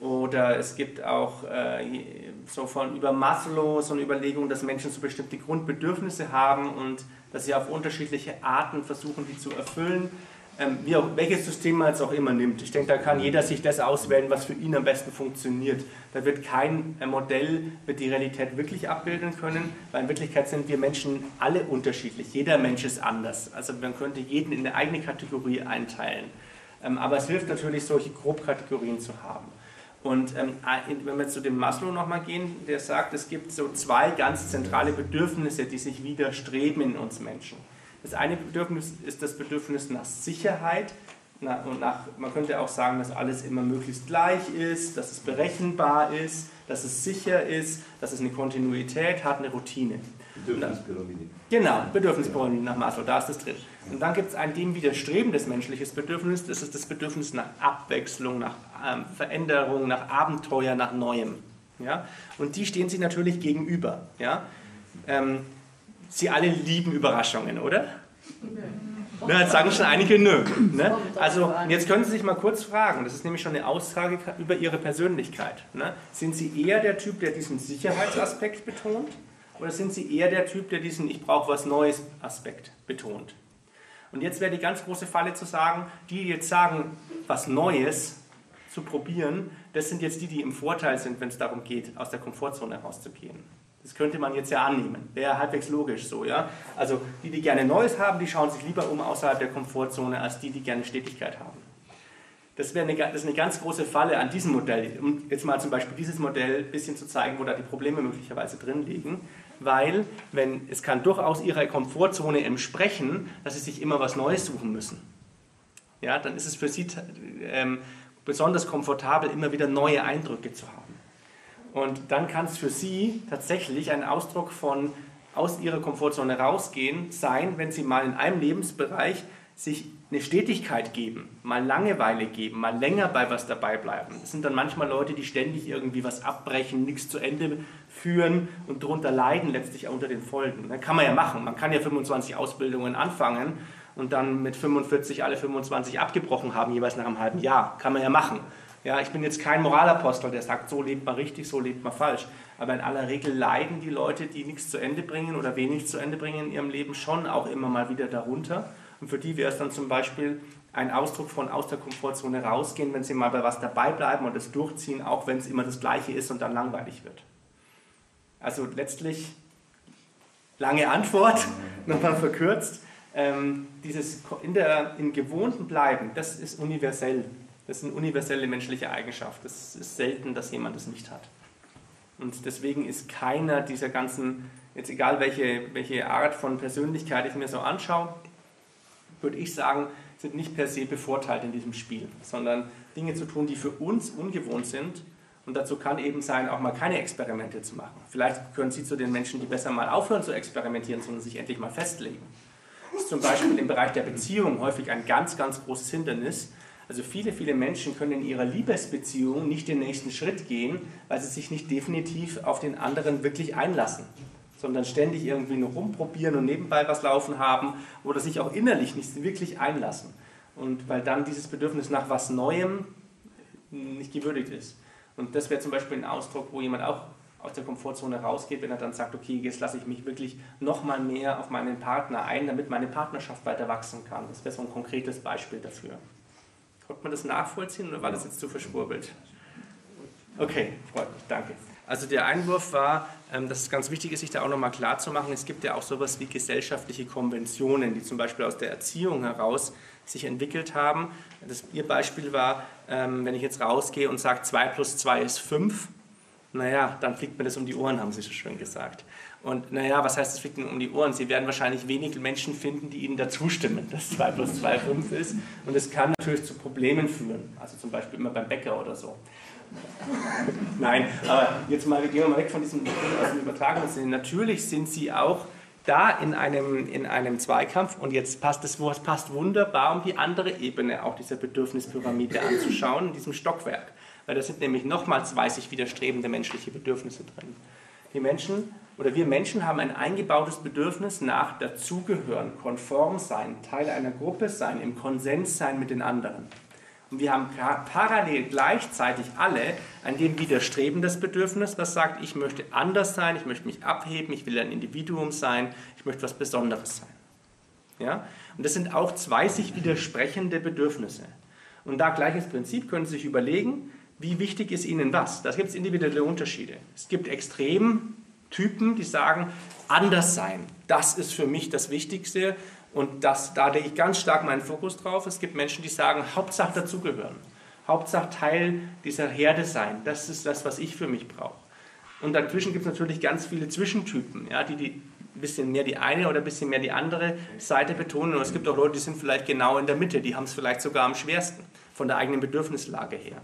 oder es gibt auch äh, so von über Maslow so eine Überlegung, dass Menschen so bestimmte Grundbedürfnisse haben und dass sie auf unterschiedliche Arten versuchen, die zu erfüllen. Ähm, wie auch, welches System man jetzt auch immer nimmt. Ich denke, da kann jeder sich das auswählen, was für ihn am besten funktioniert. Da wird kein äh, Modell wird die Realität wirklich abbilden können, weil in Wirklichkeit sind wir Menschen alle unterschiedlich. Jeder Mensch ist anders. Also man könnte jeden in eine eigene Kategorie einteilen. Ähm, aber es hilft natürlich, solche Grobkategorien zu haben. Und ähm, wenn wir zu dem Maslow nochmal gehen, der sagt, es gibt so zwei ganz zentrale Bedürfnisse, die sich widerstreben in uns Menschen. Das eine Bedürfnis ist das Bedürfnis nach Sicherheit und nach, man könnte auch sagen, dass alles immer möglichst gleich ist, dass es berechenbar ist, dass es sicher ist, dass es eine Kontinuität hat, eine Routine. Bedürfnispyramide. Genau, Bedürfnispyramide nach Maslow, da ist das drin. Und dann gibt es ein dem widerstrebendes menschliches Bedürfnis, das ist das Bedürfnis nach Abwechslung, nach ähm, Veränderung, nach Abenteuer, nach Neuem. Ja? Und die stehen sich natürlich gegenüber. Ja? Ähm, Sie alle lieben Überraschungen, oder? Ja, jetzt sagen schon einige nö. Ne? Also jetzt können Sie sich mal kurz fragen, das ist nämlich schon eine Aussage über Ihre Persönlichkeit. Ne? Sind Sie eher der Typ, der diesen Sicherheitsaspekt betont? Oder sind Sie eher der Typ, der diesen Ich brauche was Neues Aspekt betont? Und jetzt wäre die ganz große Falle zu sagen, die, die jetzt sagen, was Neues zu probieren, das sind jetzt die, die im Vorteil sind, wenn es darum geht, aus der Komfortzone herauszugehen. Das könnte man jetzt ja annehmen. Wäre halbwegs logisch so, ja. Also die, die gerne Neues haben, die schauen sich lieber um außerhalb der Komfortzone, als die, die gerne Stetigkeit haben. Das, wäre eine, eine ganz große Falle an diesem Modell, um jetzt mal zum Beispiel dieses Modell ein bisschen zu zeigen, wo da die Probleme möglicherweise drin liegen. Weil, wenn, es kann durchaus ihrer Komfortzone entsprechen, dass sie sich immer was Neues suchen müssen. Ja, dann ist es für sie ähm, besonders komfortabel, immer wieder neue Eindrücke zu haben. Und dann kann es für Sie tatsächlich ein Ausdruck von aus Ihrer Komfortzone rausgehen sein, wenn Sie mal in einem Lebensbereich sich eine Stetigkeit geben, mal Langeweile geben, mal länger bei was dabei bleiben. Das sind dann manchmal Leute, die ständig irgendwie was abbrechen, nichts zu Ende führen und darunter leiden letztlich unter den Folgen. Das kann man ja machen. Man kann ja 25 Ausbildungen anfangen und dann mit 45 alle 25 abgebrochen haben, jeweils nach einem halben Jahr. Kann man ja machen. Ja, ich bin jetzt kein Moralapostel, der sagt, so lebt man richtig, so lebt man falsch. Aber in aller Regel leiden die Leute, die nichts zu Ende bringen oder wenig zu Ende bringen in ihrem Leben, schon auch immer mal wieder darunter. Und für die wäre es dann zum Beispiel ein Ausdruck von aus der Komfortzone rausgehen, wenn sie mal bei was dabei bleiben und es durchziehen, auch wenn es immer das Gleiche ist und dann langweilig wird. Also letztlich lange Antwort, nochmal verkürzt. Ähm, dieses in der, im Gewohnten bleiben, das ist universell. Das ist eine universelle menschliche Eigenschaft. Es ist selten, dass jemand das nicht hat. Und deswegen ist keiner dieser ganzen, jetzt egal welche, welche Art von Persönlichkeit ich mir so anschaue, würde ich sagen, sind nicht per se bevorteilt in diesem Spiel, sondern Dinge zu tun, die für uns ungewohnt sind. Und dazu kann eben sein, auch mal keine Experimente zu machen. Vielleicht können Sie zu den Menschen, die besser mal aufhören zu experimentieren, sondern sich endlich mal festlegen. Das ist zum Beispiel im Bereich der Beziehung häufig ein ganz, ganz großes Hindernis, also viele, viele Menschen können in ihrer Liebesbeziehung nicht den nächsten Schritt gehen, weil sie sich nicht definitiv auf den anderen wirklich einlassen, sondern ständig irgendwie nur rumprobieren und nebenbei was laufen haben oder sich auch innerlich nicht wirklich einlassen. Und weil dann dieses Bedürfnis nach was Neuem nicht gewürdigt ist. Und das wäre zum Beispiel ein Ausdruck, wo jemand auch aus der Komfortzone rausgeht, wenn er dann sagt, okay, jetzt lasse ich mich wirklich nochmal mehr auf meinen Partner ein, damit meine Partnerschaft weiter wachsen kann. Das wäre so ein konkretes Beispiel dafür. Konnte man das nachvollziehen oder war das jetzt zu verschwurbelt? Okay, freut mich, danke. Also der Einwurf war, ähm, dass es ganz wichtig ist, sich da auch nochmal klar zu machen, es gibt ja auch sowas wie gesellschaftliche Konventionen, die zum Beispiel aus der Erziehung heraus sich entwickelt haben. Das, Ihr Beispiel war, ähm, wenn ich jetzt rausgehe und sage, 2 plus 2 ist 5, naja, dann fliegt mir das um die Ohren, haben Sie so schön gesagt. Und naja, was heißt, es fliegt Ihnen um die Ohren? Sie werden wahrscheinlich wenig Menschen finden, die Ihnen dazu stimmen, dass 2 plus 2 5 ist. Und es kann natürlich zu Problemen führen. Also zum Beispiel immer beim Bäcker oder so. Nein, aber jetzt mal, wir gehen mal weg von diesem aus dem. Natürlich sind Sie auch da in einem, in einem Zweikampf und jetzt passt es passt wunderbar, um die andere Ebene auch dieser Bedürfnispyramide anzuschauen, in diesem Stockwerk. Weil da sind nämlich nochmal zwei sich widerstrebende menschliche Bedürfnisse drin. Die Menschen oder wir Menschen haben ein eingebautes Bedürfnis nach dazugehören, konform sein, Teil einer Gruppe sein, im Konsens sein mit den anderen. Und wir haben parallel gleichzeitig alle ein dem widerstrebendes Bedürfnis, das sagt, ich möchte anders sein, ich möchte mich abheben, ich will ein Individuum sein, ich möchte was Besonderes sein. Ja? Und das sind auch zwei sich widersprechende Bedürfnisse. Und da gleiches Prinzip können Sie sich überlegen, wie wichtig ist Ihnen was. Da gibt es individuelle Unterschiede. Es gibt Extremtypen, die sagen, anders sein, das ist für mich das Wichtigste und das, da lege ich ganz stark meinen Fokus drauf. Es gibt Menschen, die sagen, Hauptsache dazugehören. Hauptsache Teil dieser Herde sein. Das ist das, was ich für mich brauche. Und dazwischen gibt es natürlich ganz viele Zwischentypen, ja, die, die ein bisschen mehr die eine oder ein bisschen mehr die andere Seite betonen. Und es gibt auch Leute, die sind vielleicht genau in der Mitte, die haben es vielleicht sogar am schwersten von der eigenen Bedürfnislage her.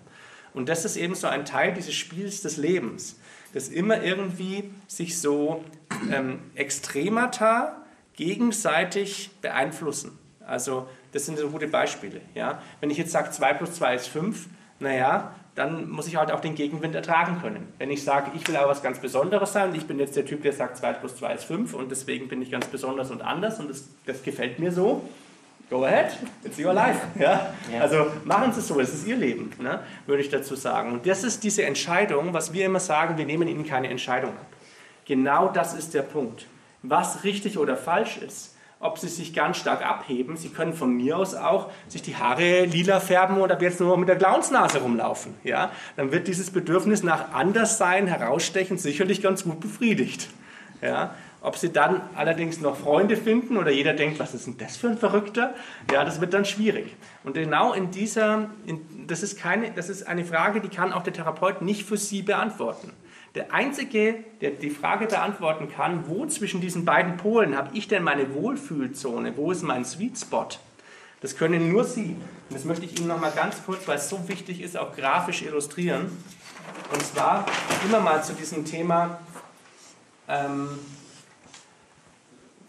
Und das ist eben so ein Teil dieses Spiels des Lebens, das immer irgendwie sich so ähm, Extremata gegenseitig beeinflussen. Also das sind so gute Beispiele. Ja? Wenn ich jetzt sage, 2 plus 2 ist 5, naja, dann muss ich halt auch den Gegenwind ertragen können. Wenn ich sage, ich will aber was ganz Besonderes sein ich bin jetzt der Typ, der sagt, 2 plus 2 ist 5 und deswegen bin ich ganz besonders und anders und das, das gefällt mir so, go ahead, it's your life. Ja? ja. Also machen Sie es so, es ist Ihr Leben, ne? würde ich dazu sagen. Und das ist diese Entscheidung, was wir immer sagen, wir nehmen Ihnen keine Entscheidung ab. Genau das ist der Punkt was richtig oder falsch ist. Ob sie sich ganz stark abheben. Sie können von mir aus auch sich die Haare lila färben oder jetzt nur noch mit der Clownsnase rumlaufen. Ja? Dann wird dieses Bedürfnis nach Anderssein, herausstechen sicherlich ganz gut befriedigt. Ja? Ob sie dann allerdings noch Freunde finden oder jeder denkt, was ist denn das für ein Verrückter? Ja, das wird dann schwierig. Und genau in dieser, in, das, ist keine, das ist eine Frage, die kann auch der Therapeut nicht für Sie beantworten. Der Einzige, der die Frage beantworten kann, wo zwischen diesen beiden Polen habe ich denn meine Wohlfühlzone, wo ist mein Sweet Spot, das können nur Sie. Und das möchte ich Ihnen noch mal ganz kurz, weil es so wichtig ist, auch grafisch illustrieren. Und zwar immer mal zu diesem Thema, ähm,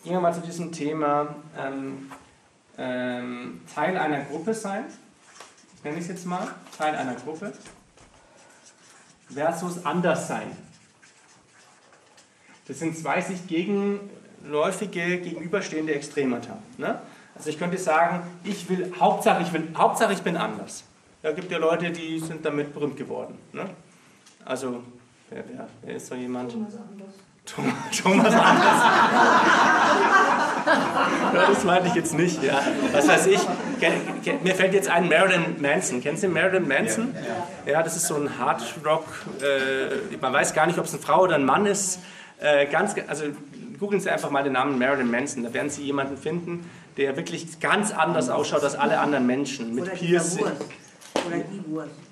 gehen wir mal zu diesem Thema ähm, ähm, Teil einer Gruppe sein. Ich nenne es jetzt mal Teil einer Gruppe versus Anderssein. Das sind zwei sich gegenläufige, gegenüberstehende Extremata. Ne? Also ich könnte sagen, ich will, Hauptsache ich, will, Hauptsache ich bin anders. Da gibt ja Leute, die sind damit berühmt geworden. Ne? Also, wer, wer, wer ist so jemand? Thomas Anders. Thomas Anders. ja, das meinte ich jetzt nicht. Ja. Was weiß ich, mir fällt jetzt ein Marilyn Manson. Kennst du Marilyn Manson? Ja, ja das ist so ein Hard Rock. Äh, man weiß gar nicht, ob es eine Frau oder ein Mann ist. Äh, ganz, also googeln Sie einfach mal den Namen Marilyn Manson. Da werden Sie jemanden finden, der wirklich ganz anders ausschaut als alle anderen Menschen. Mit Piercing. Oder die Wurst.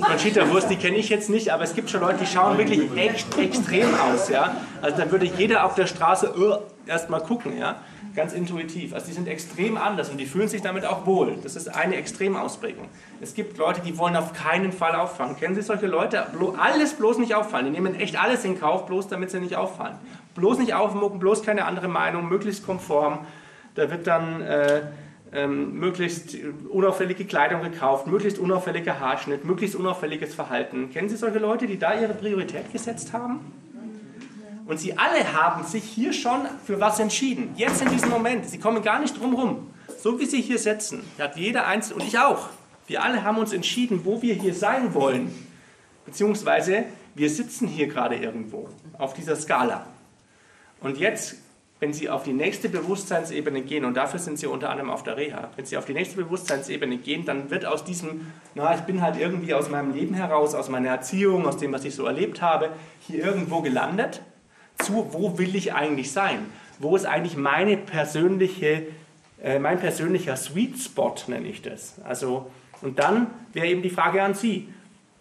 Conchita Wurst, die kenne ich jetzt nicht, aber es gibt schon Leute, die schauen wirklich echt extrem aus. Ja? Also da würde jeder auf der Straße uh, erstmal gucken, ja? ganz intuitiv. Also die sind extrem anders und die fühlen sich damit auch wohl. Das ist eine Extremausprägung. Es gibt Leute, die wollen auf keinen Fall auffallen. Kennen Sie solche Leute? Alles bloß nicht auffallen. Die nehmen echt alles in Kauf, bloß damit sie nicht auffallen. Bloß nicht aufmucken, bloß keine andere Meinung, möglichst konform. Da wird dann... Äh, ähm, möglichst unauffällige Kleidung gekauft, möglichst unauffälliger Haarschnitt, möglichst unauffälliges Verhalten. Kennen Sie solche Leute, die da ihre Priorität gesetzt haben? Und Sie alle haben sich hier schon für was entschieden. Jetzt in diesem Moment. Sie kommen gar nicht drum rum. So wie Sie hier sitzen, hat jeder eins und ich auch. Wir alle haben uns entschieden, wo wir hier sein wollen. Beziehungsweise wir sitzen hier gerade irgendwo auf dieser Skala. Und jetzt wenn Sie auf die nächste Bewusstseinsebene gehen, und dafür sind Sie unter anderem auf der Reha, wenn Sie auf die nächste Bewusstseinsebene gehen, dann wird aus diesem, na, ich bin halt irgendwie aus meinem Leben heraus, aus meiner Erziehung, aus dem, was ich so erlebt habe, hier irgendwo gelandet, zu, wo will ich eigentlich sein? Wo ist eigentlich meine persönliche, äh, mein persönlicher Sweet Spot, nenne ich das. Also, und dann wäre eben die Frage an Sie,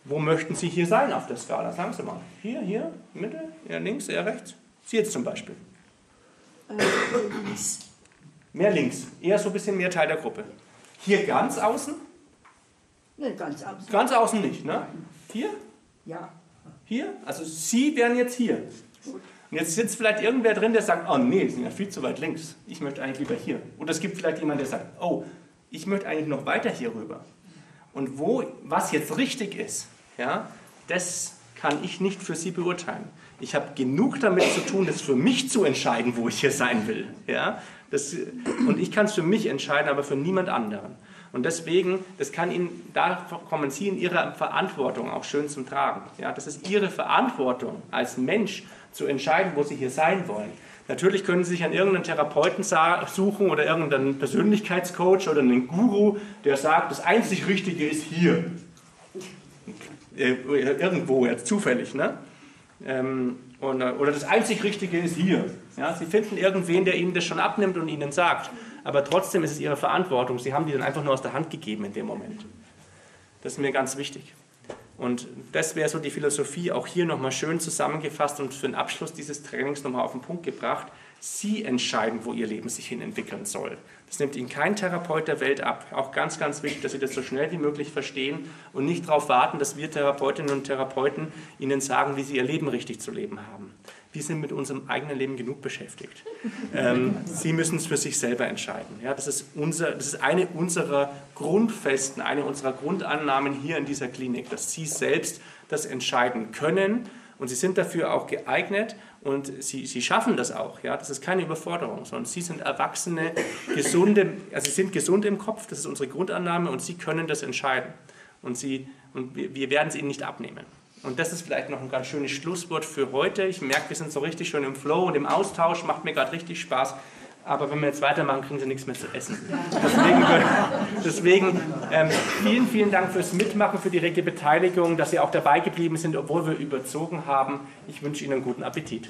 wo möchten Sie hier sein auf der Skala? Sagen Sie mal. Hier, hier, Mitte, eher links, eher rechts? Sie jetzt zum Beispiel. Äh, links. Mehr links. Eher so ein bisschen mehr Teil der Gruppe. Hier ganz außen? Nee, ganz außen. Ganz außen nicht, ne? Hier? Ja. Hier? Also Sie wären jetzt hier. Gut. Und jetzt sitzt vielleicht irgendwer drin, der sagt, oh nee, Sie sind ja viel zu weit links. Ich möchte eigentlich lieber hier. Oder es gibt vielleicht jemanden, der sagt, oh, ich möchte eigentlich noch weiter hier rüber. Und wo, was jetzt richtig ist, ja, das kann ich nicht für Sie beurteilen. Ich habe genug damit zu tun, das für mich zu entscheiden, wo ich hier sein will. Ja? Das, und ich kann es für mich entscheiden, aber für niemand anderen. Und deswegen, das kann Ihnen, da kommen Sie in Ihrer Verantwortung auch schön zum Tragen. Ja, das ist Ihre Verantwortung als Mensch zu entscheiden, wo Sie hier sein wollen. Natürlich können Sie sich an irgendeinen Therapeuten suchen oder irgendeinen Persönlichkeitscoach oder einen Guru, der sagt, das einzig Richtige ist hier. Äh, irgendwo, jetzt zufällig. Ne? Ähm, oder das einzig Richtige ist hier. Ja, Sie finden irgendwen, der Ihnen das schon abnimmt und Ihnen sagt. Aber trotzdem ist es Ihre Verantwortung. Sie haben die dann einfach nur aus der Hand gegeben in dem Moment. Das ist mir ganz wichtig. Und das wäre so die Philosophie, auch hier nochmal schön zusammengefasst und für den Abschluss dieses Trainings nochmal auf den Punkt gebracht. Sie entscheiden, wo Ihr Leben sich hin entwickeln soll. Das nimmt Ihnen kein Therapeut der Welt ab. Auch ganz, ganz wichtig, dass Sie das so schnell wie möglich verstehen und nicht darauf warten, dass wir Therapeutinnen und Therapeuten Ihnen sagen, wie Sie Ihr Leben richtig zu leben haben wir sind mit unserem eigenen Leben genug beschäftigt. Ähm, sie müssen es für sich selber entscheiden. Ja, das, ist unser, das ist eine unserer Grundfesten, eine unserer Grundannahmen hier in dieser Klinik, dass Sie selbst das entscheiden können und Sie sind dafür auch geeignet und Sie, Sie schaffen das auch. Ja? Das ist keine Überforderung, sondern Sie sind Erwachsene, gesunde, also Sie sind gesund im Kopf, das ist unsere Grundannahme und Sie können das entscheiden. Und, Sie, und wir, wir werden es Ihnen nicht abnehmen. Und das ist vielleicht noch ein ganz schönes Schlusswort für heute. Ich merke, wir sind so richtig schon im Flow und im Austausch, macht mir gerade richtig Spaß. Aber wenn wir jetzt weitermachen, kriegen Sie nichts mehr zu essen. Deswegen, deswegen ähm, vielen, vielen Dank fürs Mitmachen, für die rege Beteiligung, dass Sie auch dabei geblieben sind, obwohl wir überzogen haben. Ich wünsche Ihnen einen guten Appetit.